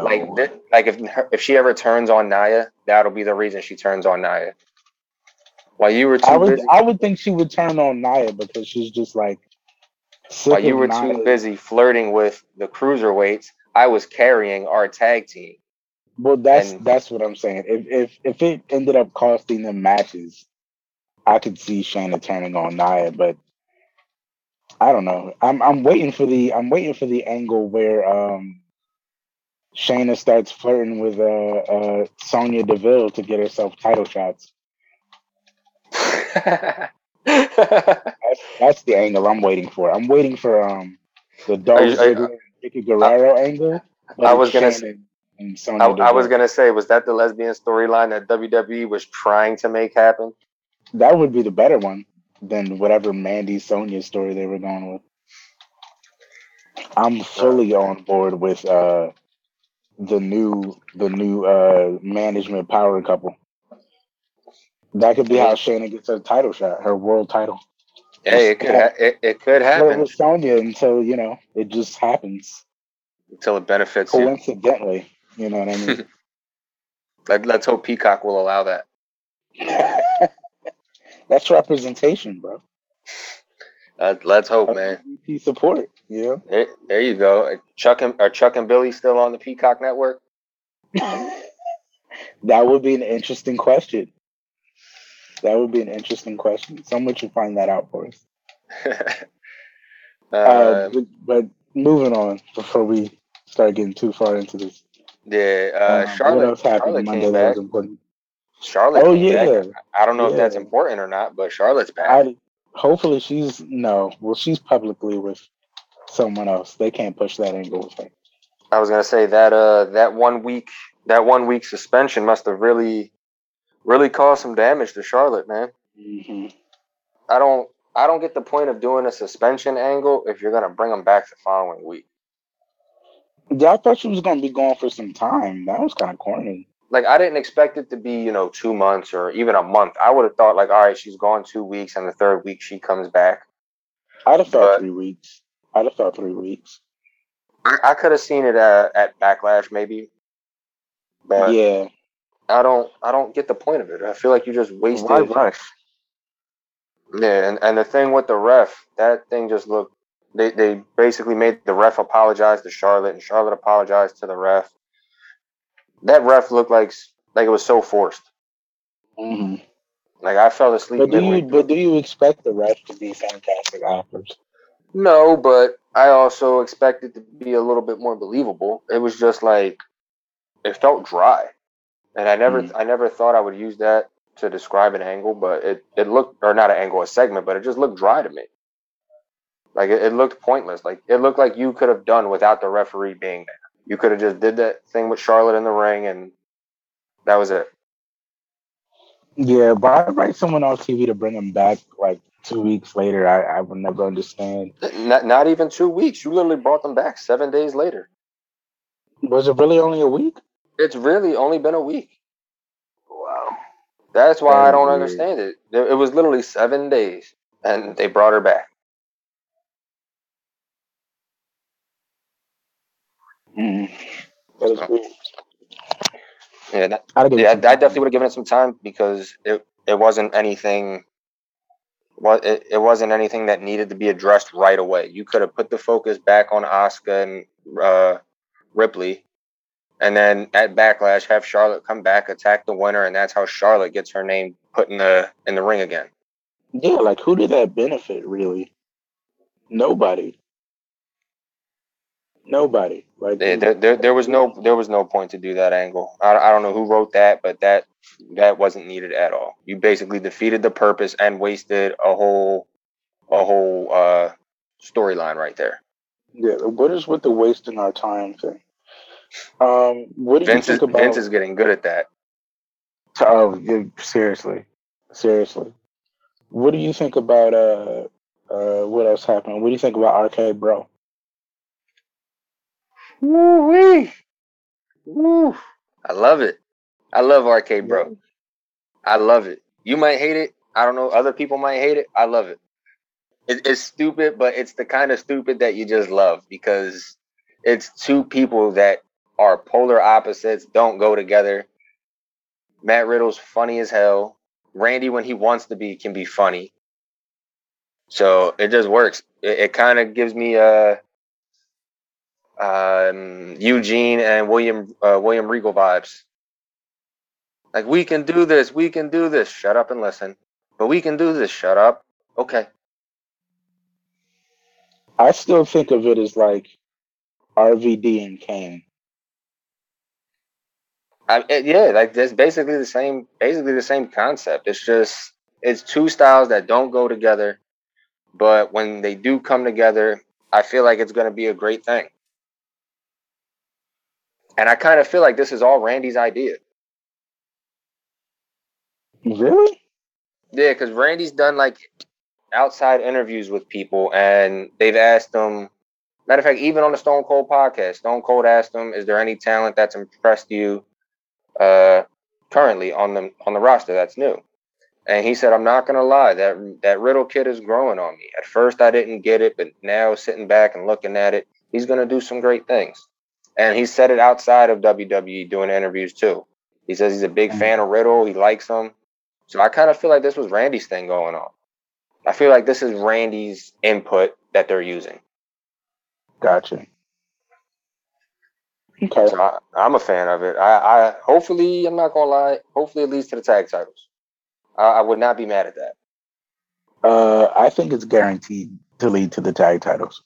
like th- like if if she ever turns on Nia, that'll be the reason she turns on Nia. While you were too I would busy, I would think she would turn on Nia because she's just like. While you were Nia. too busy flirting with the cruiserweights, I was carrying our tag team. Well, that's and, that's what I'm saying. If if if it ended up costing them matches, I could see Shayna turning on Nia, but I don't know. I'm I'm waiting for the I'm waiting for the angle where um Shayna starts flirting with uh, uh Sonya Deville to get herself title shots. that's, that's the angle I'm waiting for. I'm waiting for um the Dolph Ziggler Guerrero uh, angle. I was gonna say I, I, was gonna say, was that the lesbian storyline that WWE was trying to make happen? That would be the better one than whatever Mandy Sonya story they were going with. I'm fully on board with uh, the new the new uh, management power couple. That could be how Shayna gets her title shot, her world title. Hey, it could ha- it, it could happen. With Sonya until you know it just happens. Until it benefits you. coincidentally. You. You know what I mean? Let, let's hope Peacock will allow that. That's representation, bro. Uh, let's hope, man. MVP support, you know. There, there you go. Chuck and are Chuck and Billy still on the Peacock network? that would be an interesting question. That would be an interesting question. Someone should find that out for us. uh, uh, but, but, moving on before we start getting too far into this. Yeah, uh, um, Charlotte. What else happened Charlotte Monday that was important? Charlotte. Oh yeah. Back. I don't know yeah. if that's important or not, but Charlotte's back. I, hopefully she's no. Well, she's publicly with someone else. They can't push that angle with her. I was gonna say that uh that one week that one week suspension must have really really caused some damage to Charlotte, man. Mm-hmm. I don't I don't get the point of doing a suspension angle if you're gonna bring them back the following week. Yeah, I thought she was gonna be gone for some time. That was kind of corny. Like I didn't expect it to be, you know, two months or even a month. I would have thought like, all right, she's gone two weeks, and the third week she comes back. I'd have thought but, three weeks. I'd have thought three weeks. I, I could have seen it uh, at Backlash maybe, but yeah, I don't. I don't get the point of it. I feel like you just wasted. Why rush? Yeah, and, and the thing with the ref, that thing just looked. They they basically made the ref apologize to Charlotte, and Charlotte apologized to the ref. That ref looked like like it was so forced. Mm-hmm. Like I fell asleep. But do you but do you expect the ref to be fantastic actors? No, but I also expect it to be a little bit more believable. It was just like it felt dry, and I never mm-hmm. I never thought I would use that to describe an angle, but it it looked or not an angle, a segment, but it just looked dry to me. Like it, it looked pointless. Like it looked like you could have done without the referee being there. You could have just did that thing with Charlotte in the ring, and that was it. Yeah, but I'd write someone on TV to bring him back like two weeks later. I, I would never understand. Not, not even two weeks. You literally brought them back seven days later. Was it really only a week? It's really only been a week. Wow. That's why I don't weird. understand it. It was literally seven days, and they brought her back. Mm. That is weird. Yeah, that, yeah, I definitely would have given it some time because it, it wasn't anything. What it, it wasn't anything that needed to be addressed right away. You could have put the focus back on Asuka and uh, Ripley, and then at Backlash have Charlotte come back, attack the winner, and that's how Charlotte gets her name put in the in the ring again. Yeah, like who did that benefit really? Nobody. Nobody. Like there, there, there, was no there was no point to do that angle. I, I don't know who wrote that, but that that wasn't needed at all. You basically defeated the purpose and wasted a whole a whole uh, storyline right there. Yeah, what is with the wasting our time thing? Um, what do Vince you think is, about? Vince is getting good at that. Oh, yeah, seriously, seriously. What do you think about uh, uh, what else happened? What do you think about RK Bro? Woo wee. Woo. I love it. I love RK, bro. I love it. You might hate it. I don't know. Other people might hate it. I love it. it. It's stupid, but it's the kind of stupid that you just love because it's two people that are polar opposites, don't go together. Matt Riddle's funny as hell. Randy, when he wants to be, can be funny. So it just works. It, it kind of gives me a um, Eugene and William uh, William Regal vibes. Like we can do this, we can do this. Shut up and listen. But we can do this. Shut up. Okay. I still think of it as like RVD and Kane. I, it, yeah, like that's basically the same, basically the same concept. It's just it's two styles that don't go together, but when they do come together, I feel like it's going to be a great thing. And I kind of feel like this is all Randy's idea. Really? Yeah, because Randy's done like outside interviews with people and they've asked them. Matter of fact, even on the Stone Cold podcast, Stone Cold asked him, "Is there any talent that's impressed you uh, currently on the on the roster that's new?" And he said, "I'm not gonna lie, that that Riddle kid is growing on me. At first, I didn't get it, but now sitting back and looking at it, he's gonna do some great things." And he said it outside of WWE doing interviews too. He says he's a big mm-hmm. fan of Riddle. He likes him. So I kind of feel like this was Randy's thing going on. I feel like this is Randy's input that they're using. Gotcha. Okay. So I, I'm a fan of it. I, I hopefully I'm not gonna lie. Hopefully it leads to the tag titles. I, I would not be mad at that. Uh, I think it's guaranteed to lead to the tag titles.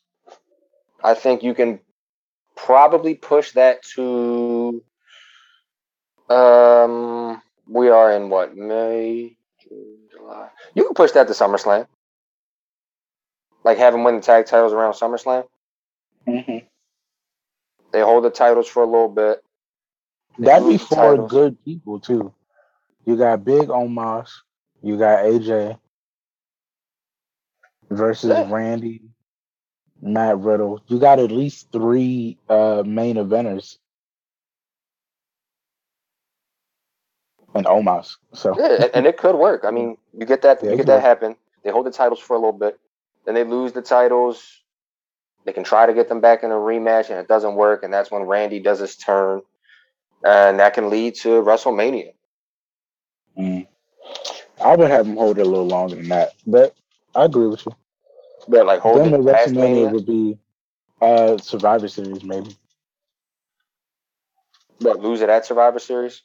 I think you can probably push that to. Um, we are in what May, June, July. You can push that to SummerSlam. Like have them win the tag titles around SummerSlam. Mm-hmm. They hold the titles for a little bit. They That'd be lose the four titles. good people too. You got Big Omos, you got AJ versus Yeah. Randy, Matt Riddle. You got at least three uh main eventers. And Omos. So Yeah, and, it could work. I mean, you get that Yeah, you get that work. happen. They hold the titles for a little bit, then they lose the titles. They can try to get them back in a rematch, and it doesn't work. And that's when Randy does his turn, and that can lead to WrestleMania. mm. I would have them hold it a little longer than that. But I agree with you. But like hold then the WrestleMania Mania. would be uh Survivor Series, maybe. But lose it at Survivor Series.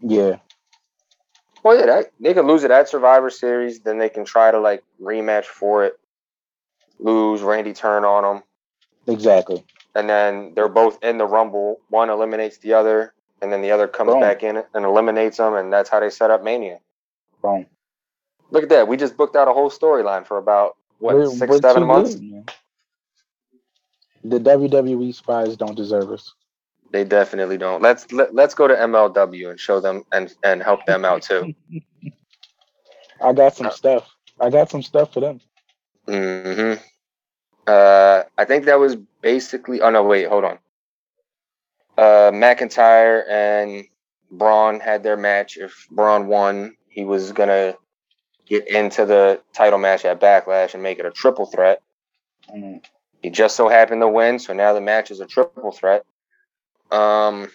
Yeah. Well, yeah, that, they can lose it at Survivor Series. Then they can try to like rematch for it. Lose, Randy turn on them, Exactly. and then they're both in the Rumble. One eliminates the other, and then the other comes Boom. back in and eliminates them, and that's how they set up Mania. Boom. Look at that. We just booked out a whole storyline for about what We're- 6 we're seven months. good. The WWE spies don't deserve us. They definitely don't. Let's let, let's go to MLW and show them and and help them out too. I got some Uh, stuff. I got some stuff for them. hmm Uh, I think that was basically. Oh no, wait, hold on. Uh, McIntyre and Braun had their match. If Braun won, he was gonna get into the title match at Backlash and make it a triple threat. Mm. He just so happened to win, so now the match is a triple threat. Um,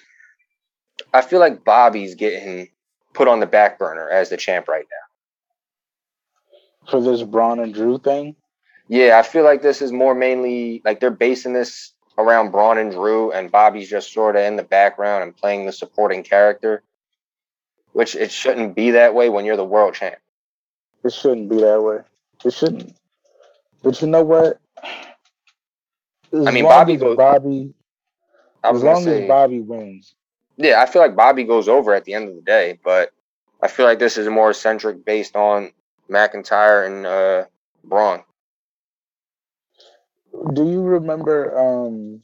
I feel like Bobby's getting put on the back burner as the champ right now. For this Braun and Drew thing, Yeah, I feel like this is more mainly like they're basing this around Braun and Drew, and Bobby's just sort of in the background and playing the supporting character, which it shouldn't be that way when you're the world champ. It shouldn't be that way. It shouldn't. But you know what? As I mean, Bobby goes- Bobby, as long say, as Bobby wins, yeah, I feel like Bobby goes over at the end of the day, but I feel like this is more centric based on McIntyre and uh, Braun. do you remember? um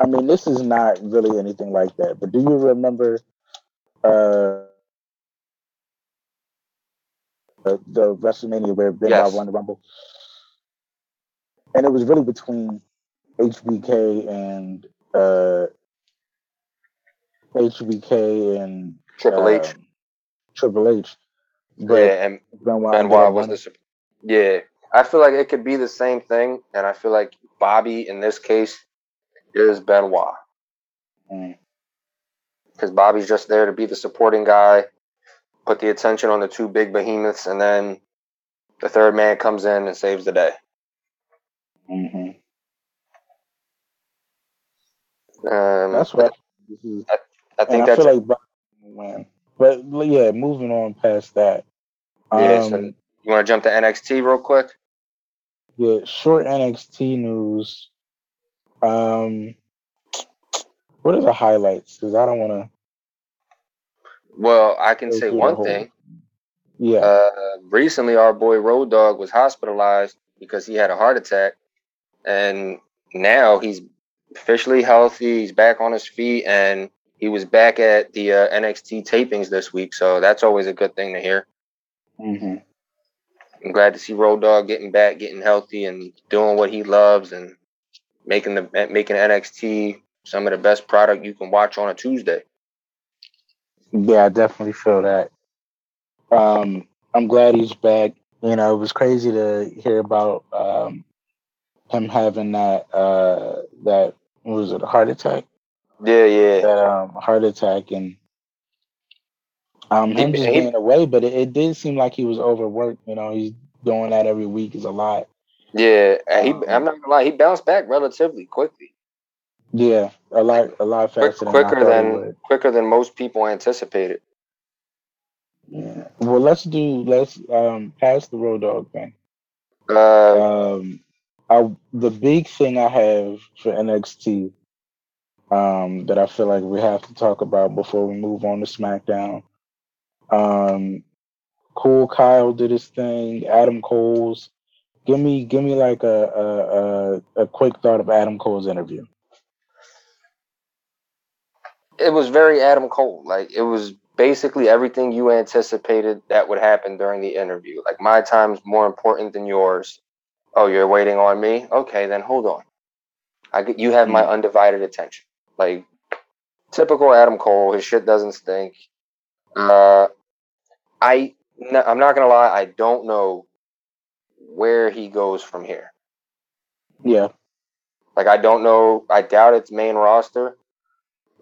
I mean, this is not really anything like that, but do you remember? uh the, the WrestleMania where Benoit Yes. won the Rumble, and it was really between HBK and uh HBK and Triple H, um, Triple H. But yeah, and Benoit, Benoit was the yeah. I feel like it could be the same thing, and I feel like Bobby in this case is Benoit winning. because Bobby's just there to be the supporting guy, put the attention on the two big behemoths, and then the third man comes in and saves the day. Mm, mhm. Um, That's is. I And think I that's feel like win. But yeah, moving on past that. Yeah, Um, so- you want to jump to NXT real quick. yeah, short NXT news. Um, what are the highlights? Because I don't want to. Well, I can say one whole- thing. Yeah. Uh, recently, our boy Road Dog was hospitalized because he had a heart attack, and now he's officially healthy. He's back on his feet, and he was back at the uh, NXT tapings this week. So that's always a good thing to hear. hmm I'm glad to see Road Dog getting back, getting healthy, and doing what he loves, and making the making NXT some of the best product you can watch on a Tuesday. Yeah, I definitely feel that. Um, I'm glad he's back. You know, it was crazy to hear about um, him having that uh, that what was it a heart attack? Yeah, yeah. That um, heart attack and um, him just being away. But it, it did seem like he was overworked. You know, he's doing that every week is a lot. Yeah, he. Um, I'm not gonna lie, he bounced back relatively quickly. Yeah, a lot, a lot faster. Quick, quicker than, than quicker than most people anticipated. Yeah. Well, let's do let's um pass the road dog thing. Uh, um, I the big thing I have for NXT um, that I feel like we have to talk about before we move on to SmackDown. Um, cool Kyle did his thing. Adam Cole's. Give me give me like a a, a, a quick thought of Adam Cole's interview. It was very Adam Cole. Like it was basically everything you anticipated that would happen during the interview. Like my time's more important than yours. Oh, you're waiting on me? Okay, then hold on. I get, you have my hmm. undivided attention. Like typical Adam Cole, his shit doesn't stink. Uh, I I'm not gonna lie, I don't know where he goes from here. Yeah. Like I don't know. I doubt it's main roster.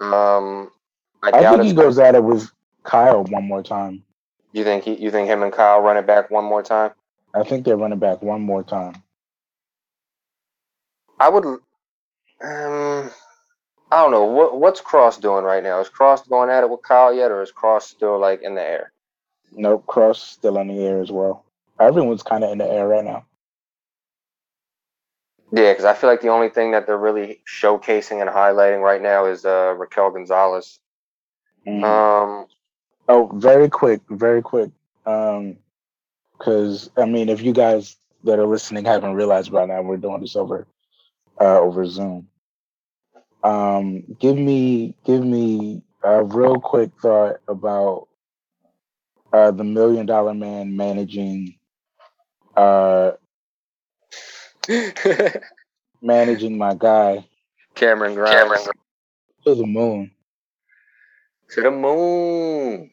Um, I, I think he goes at it with Kyle one more time. You think he? You think him and Kyle run it back one more time? I think they're running back one more time. I would. Um, I don't know what what's Cross doing right now. Is Cross going at it with Kyle yet, or is Cross still like in the air? Nope, Cross still in the air as well. Everyone's kind of in the air right now. Yeah, because I feel like the only thing that they're really showcasing and highlighting right now is uh, Raquel Gonzalez. Mm. Um, oh, very quick, very quick. Um, because I mean, if you guys that are listening haven't realized by now, we're doing this over uh, over Zoom. Um, give me give me a real quick thought about uh, the Million Dollar Man managing uh, managing my guy Cameron Grimes Cameron. to the moon. To the moon.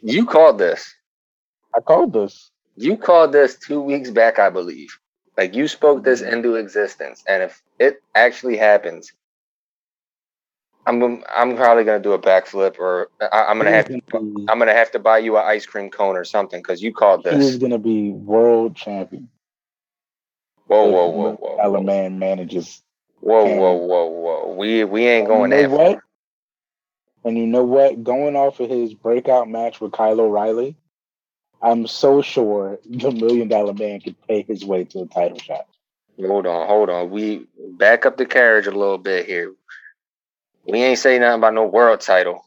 You called this. I called this. You called this two weeks back, I believe. Like you spoke this mm-hmm. into existence, and if it actually happens, I'm I'm probably gonna do a backflip, or I, am gonna have to I'm gonna have to buy you an ice cream cone or something because you called this. He's gonna be world champion. Whoa, whoa, whoa, whoa! Ella Man manages. Whoa, whoa, whoa, whoa! We we ain't going you know that what? And you know what? Going off of his breakout match with Kyle O'Reilly, I'm so sure the Million Dollar Man could pay his way to a title shot. Hold on, hold on. We back up the carriage a little bit here. We ain't say nothing about no world title.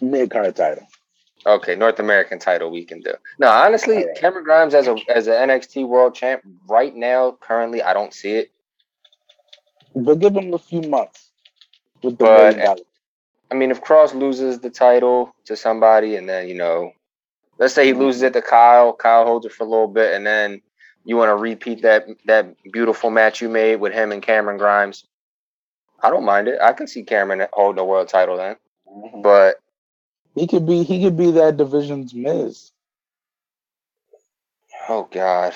Mid card title. Okay, North American title we can do. No, honestly, right. Cameron Grimes as a as an NXT World Champ right now, currently, I don't see it. But give him a few months. With the but I mean, if Cross loses the title to somebody, and then you know, let's say he mm-hmm. loses it to Kyle, Kyle holds it for a little bit, and then you want to repeat that that beautiful match you made with him and Cameron Grimes. I don't mind it. I can see Cameron holding the world title then, mm-hmm. but he could be he could be that division's Miz. Oh God.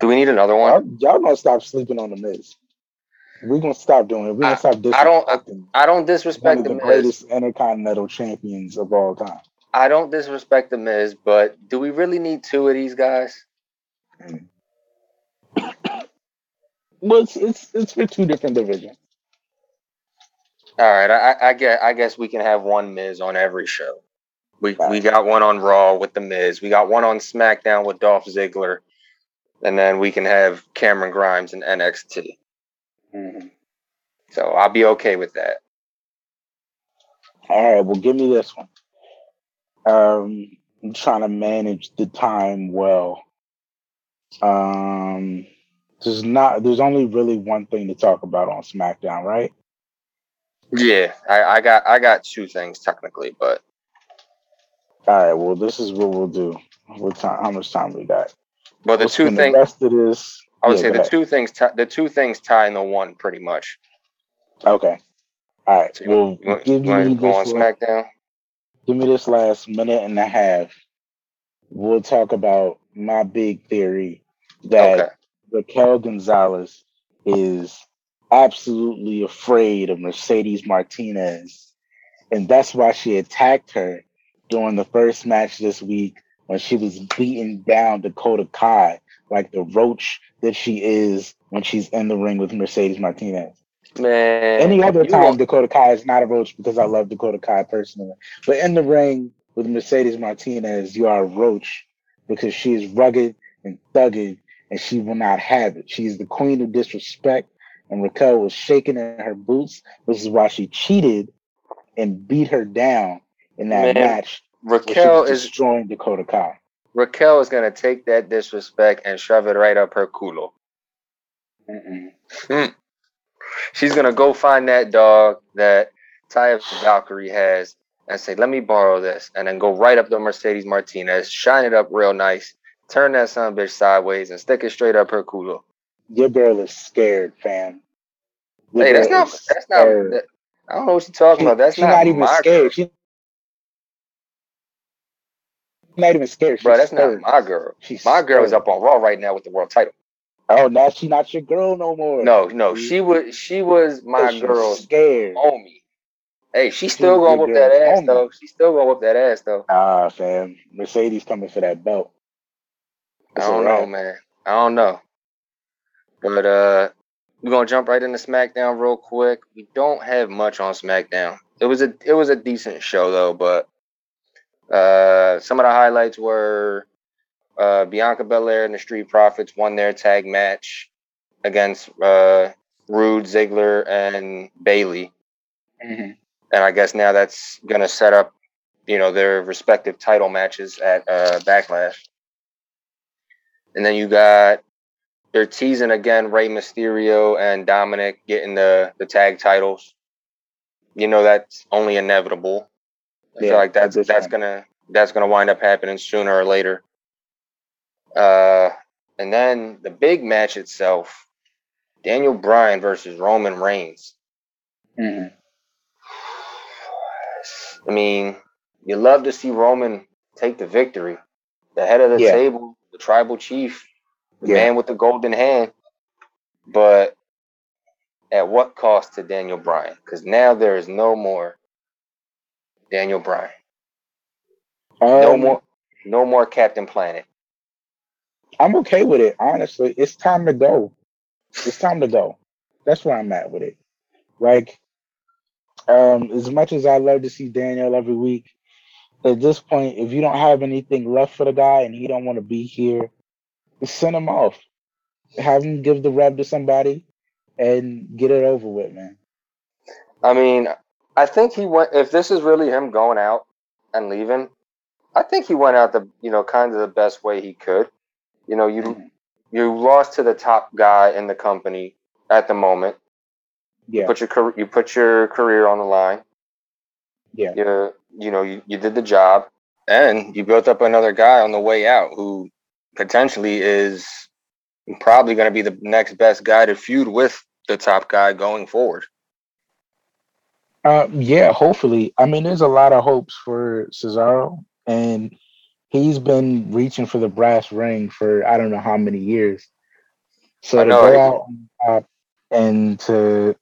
Do we need another one? Y'all, y'all gonna stop sleeping on the Miz. We're gonna stop doing it. We're gonna stop uh, disrespecting. I don't. I, I don't disrespect the, the greatest intercontinental champions of all time. I don't disrespect the Miz, but do we really need two of these guys? well, it's, it's it's for two different divisions. All right, I, I guess I guess we can have one Miz on every show. We right. we got one on Raw with the Miz. We got one on SmackDown with Dolph Ziggler, and then we can have Cameron Grimes in NXT. Mm-hmm. So I'll be okay with that. All right, well, give me this one. Um, I'm trying to manage the time well. Um, there's not. There's only really one thing to talk about on SmackDown, right? Yeah, I, I got I got two things technically, but all right. Well, this is what we'll do. What time? How much time we got? Well, the we'll two things. The rest of this. I would yeah, say the ahead. two things. T- the two things tie in the one pretty much. Okay. All right. So you well, give me this on SmackDown. Give me this last minute and a half. We'll talk about my big theory that okay. Raquel Gonzalez is absolutely afraid of Mercedes Martinez. And that's why she attacked her during the first match this week when she was beating down Dakota Kai like the roach that she is when she's in the ring with Mercedes Martinez. Man, Any other time, Dakota Kai is not a roach because I love Dakota Kai personally. But in the ring with Mercedes Martinez, you are a roach because she is rugged and thugged and she will not have it. She is the queen of disrespect. And Raquel was shaking in her boots. This is why she cheated and beat her down in that Man, match. Raquel is destroying Dakota Kai. Raquel is gonna take that disrespect and shove it right up her culo. Mm-mm. Mm. She's gonna go find that dog that Taya Valkyrie has and say, "Let me borrow this," and then go right up to Mercedes Martinez, shine it up real nice, turn that son of bitch sideways, and stick it straight up her culo. Your girl is scared, fam. Your Hey, that's not. That's not. that- I don't know what you're talking She- about. That's not, not even my scared. girl, She's not even scared. She's bro. That's scared. not my girl. She's My girl is up on Raw right now with the world title. Oh, now she not your girl no more. No, no, she was. She was my She's girl's scared. homie. Hey, she's still She's gonna your that ass homie. though. She's still gonna whoop that ass though. Ah, fam. Mercedes coming for that belt. I don't know, man. I don't know. But uh we're gonna jump right into SmackDown real quick. We don't have much on SmackDown. It was a it was a decent show though, but uh some of the highlights were uh Bianca Belair and the Street Profits won their tag match against uh Roode, Ziggler, and Bayley. Mhm. And I guess now that's gonna set up, you know, their respective title matches at uh Backlash. And then you got they're teasing again Rey Mysterio and Dominic getting the the tag titles. You know that's only inevitable. I Yeah, feel like at that's that's gonna that's gonna wind up happening sooner or later. Uh, and then the big match itself, Daniel Bryan versus Roman Reigns. Mhm. I mean, you love to see Roman take the victory. The head of the Yeah. table, the tribal chief, the Yeah. man with the golden hand. But at what cost to Daniel Bryan? Because now there is no more Daniel Bryan. No Um, more no more Captain Planet. I'm okay with it. Honestly, it's time to go. It's time to go. That's where I'm at with it. Like, um, as much as I love to see Daniel every week, at this point, if you don't have anything left for the guy and he don't want to be here, send him off. Have him give the rub to somebody and get it over with, man. I mean, I think he went if this is really him going out and leaving, I think he went out the you know, kind of the best way he could. You know, you Mhm. you lost to the top guy in the company at the moment. Yeah, Put your you put your career on the line. yeah, You you know you, you did the job, and you built up another guy on the way out who potentially is probably going to be the next best guy to feud with the top guy going forward. uh, yeah. Hopefully, I mean, there's a lot of hopes for Cesaro, and he's been reaching for the brass ring for I don't know how many years. So to go out on top and to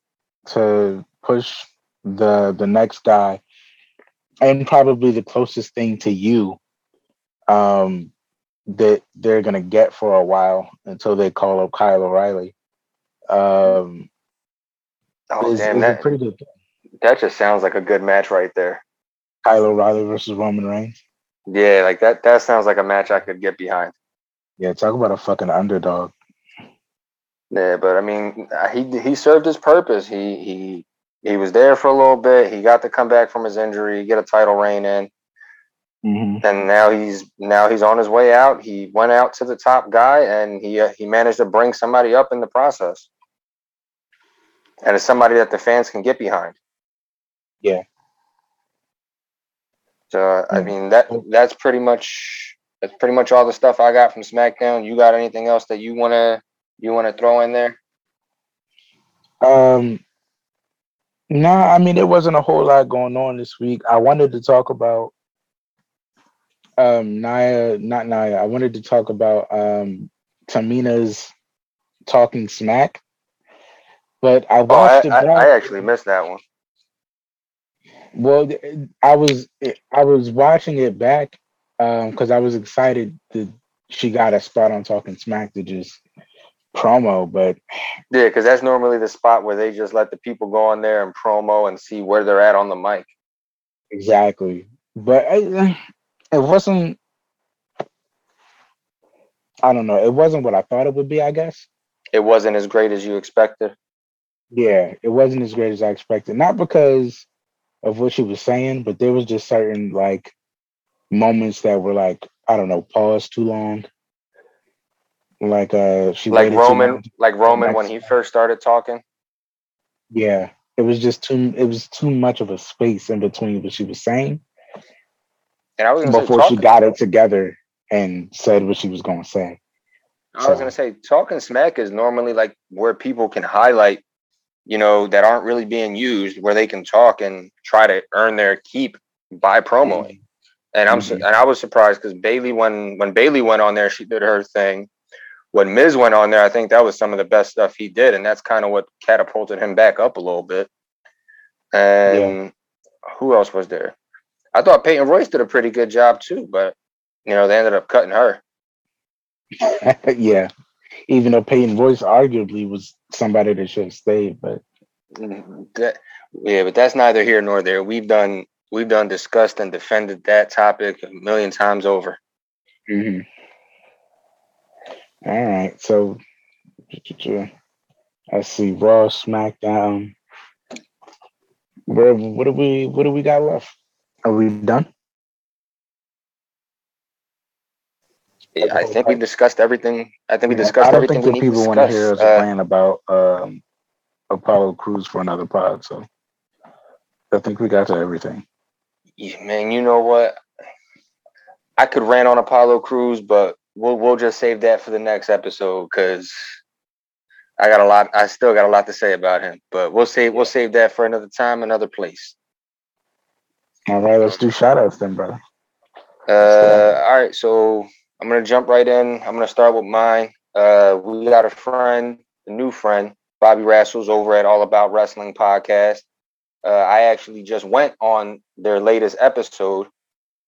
to push the the next guy, and probably the closest thing to you, um, that they're gonna get for a while until they call up Kyle O'Reilly. Um, Oh damn that pretty good that just sounds like a good match right there. Kyle O'Reilly versus Roman Reigns. Yeah, like that that sounds like a match I could get behind. Yeah, talk about a fucking underdog. Yeah, but I mean, he he served his purpose. He he he was there for a little bit. He got to come back from his injury, get a title reign in, hmm and now he's now he's on his way out. He went out to the top guy, and he uh, he managed to bring somebody up in the process, and it's somebody that the fans can get behind. Yeah. So I mean that that's pretty much that's pretty much all the stuff I got from SmackDown. You got anything else that you wanna you wanna throw in there? Um, no, I mean there wasn't a whole lot going on this week. I wanted to talk about um Naya, not Naya. I wanted to talk about um Tamina's talking smack, but I Oh, I, watched it I. I actually missed that one. Well, I was I was watching it back, because um, I was excited that she got a spot on Talking Smack to just promo, but yeah, because that's normally the spot where they just let the people go on there and promo and see where they're at on the mic. Exactly, but I, it wasn't. I don't know. It wasn't what I thought it would be. I guess it wasn't as great as you expected. Yeah, it wasn't as great as I expected. Not because of what she was saying, but there was just certain like moments that were like I don't know, pause too long. Like uh, she like Roman, like Roman when he first started talking. Yeah, it was just too. It was too much of a space in between what she was saying. And I was before say, she got it together and said what she was going to say. I so. was going to say, talking smack is normally like where people can highlight, you know, that aren't really being used, where they can talk and try to earn their keep by promoing. Mm-hmm. And I'm mm-hmm. and I was surprised because Bayley when when Bayley went on there, she did her thing. When Miz went on there, I think that was some of the best stuff he did, and that's kind of what catapulted him back up a little bit. And yeah. who else was there? I thought Peyton Royce did a pretty good job too, but you know they ended up cutting her. yeah, even though Peyton Royce arguably was somebody that should have stayed, but mm-hmm. that, yeah, but that's neither here nor there. We've done we've done discussed and defended that topic a million times over. Mm-hmm. All right, so let's see, Raw, SmackDown. Where what do we what do we got left? Are we done? Yeah, I think we discussed everything. I think we discussed everything. I don't think people want to hear us uh, about um, Apollo Crews for another pod. So I think we got to everything. Yeah, man, you know what? I could rant on Apollo Crews, but we'll we'll just save that for the next episode because I got a lot. I still got a lot to say about him, but we'll save we'll save that for another time, another place. All right, let's do shout outs then, brother. Uh, all right, so I'm gonna jump right in. I'm gonna start with mine. Uh, we got a friend, a new friend, Bobby Rassles over at All About Wrestling podcast. Uh, I actually just went on their latest episode,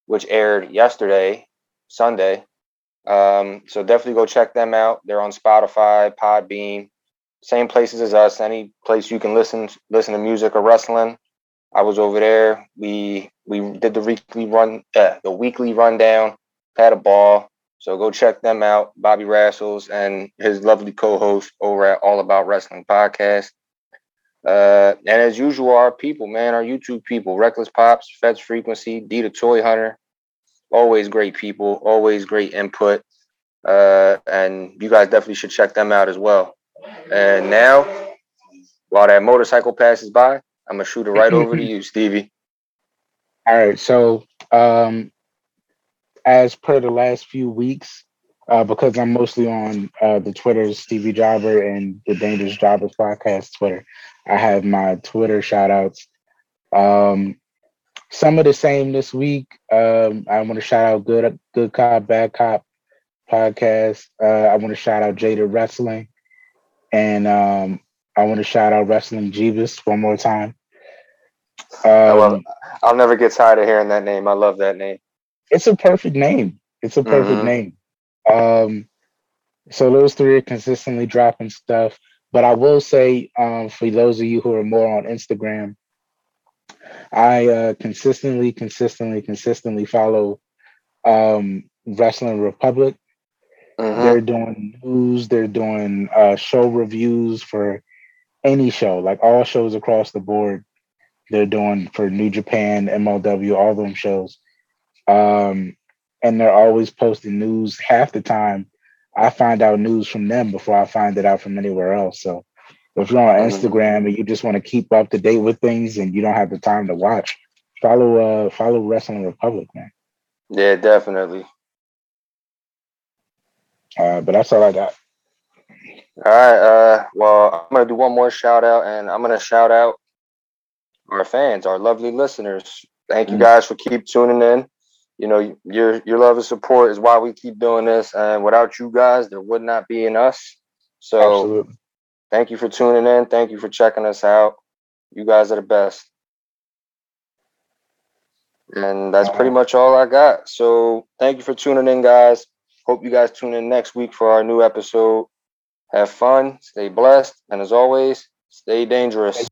which aired yesterday, Sunday. Um, so definitely go check them out. They're on Spotify, Podbean, same places as us. Any place you can listen listen to music or wrestling. I was over there. We we did the weekly run, uh, the weekly rundown. Had a ball. So go check them out, Bobby Rassles and his lovely co-host over at All About Wrestling podcast. Uh, and as usual, our people, man, our YouTube people, Reckless Pops, Feds Frequency, D Toy Hunter, always great people, always great input. Uh, and you guys definitely should check them out as well. And now, while that motorcycle passes by, I'm gonna shoot it right over to you, Stevie. All right. So, um, as per the last few weeks, uh, because I'm mostly on uh, the Twitter, Stevie Jobber and the Dangerous Jobbers podcast Twitter. I have my Twitter shout outs. Um, some of the same this week. Um, I want to shout out Good Good Cop, Bad Cop podcast. Uh, I want to shout out Jada Wrestling. And um, I want to shout out Wrestling Jeebus one more time. Um, I love I'll never get tired of hearing that name. I love that name. It's a perfect name. It's a perfect mm-hmm. name. Um, so those three are consistently dropping stuff. But I will say, um, for those of you who are more on Instagram, I uh, consistently, consistently, consistently follow um, Wrestling Republic. Mm-hmm. They're doing news. They're doing uh, show reviews for any show, like all shows across the board. They're doing for New Japan, MLW, all them shows. Um, and they're always posting news. Half the time, I find out news from them before I find it out from anywhere else. So if you're on mm-hmm. Instagram and you just want to keep up to date with things and you don't have the time to watch, follow uh follow Wrestling Republic, man. Yeah, definitely. Uh, but that's all I got. All right. Uh, well, I'm gonna do one more shout out, and I'm gonna shout out our fans, our lovely listeners. Thank you mm. guys for keep tuning in you know, your your love and support is why we keep doing this. And without you guys, there would not be in us. So Absolutely. thank you for tuning in. Thank you for checking us out. You guys are the best. And that's pretty much all I got. So thank you for tuning in, guys. Hope you guys tune in next week for our new episode. Have fun, stay blessed, and as always, stay dangerous.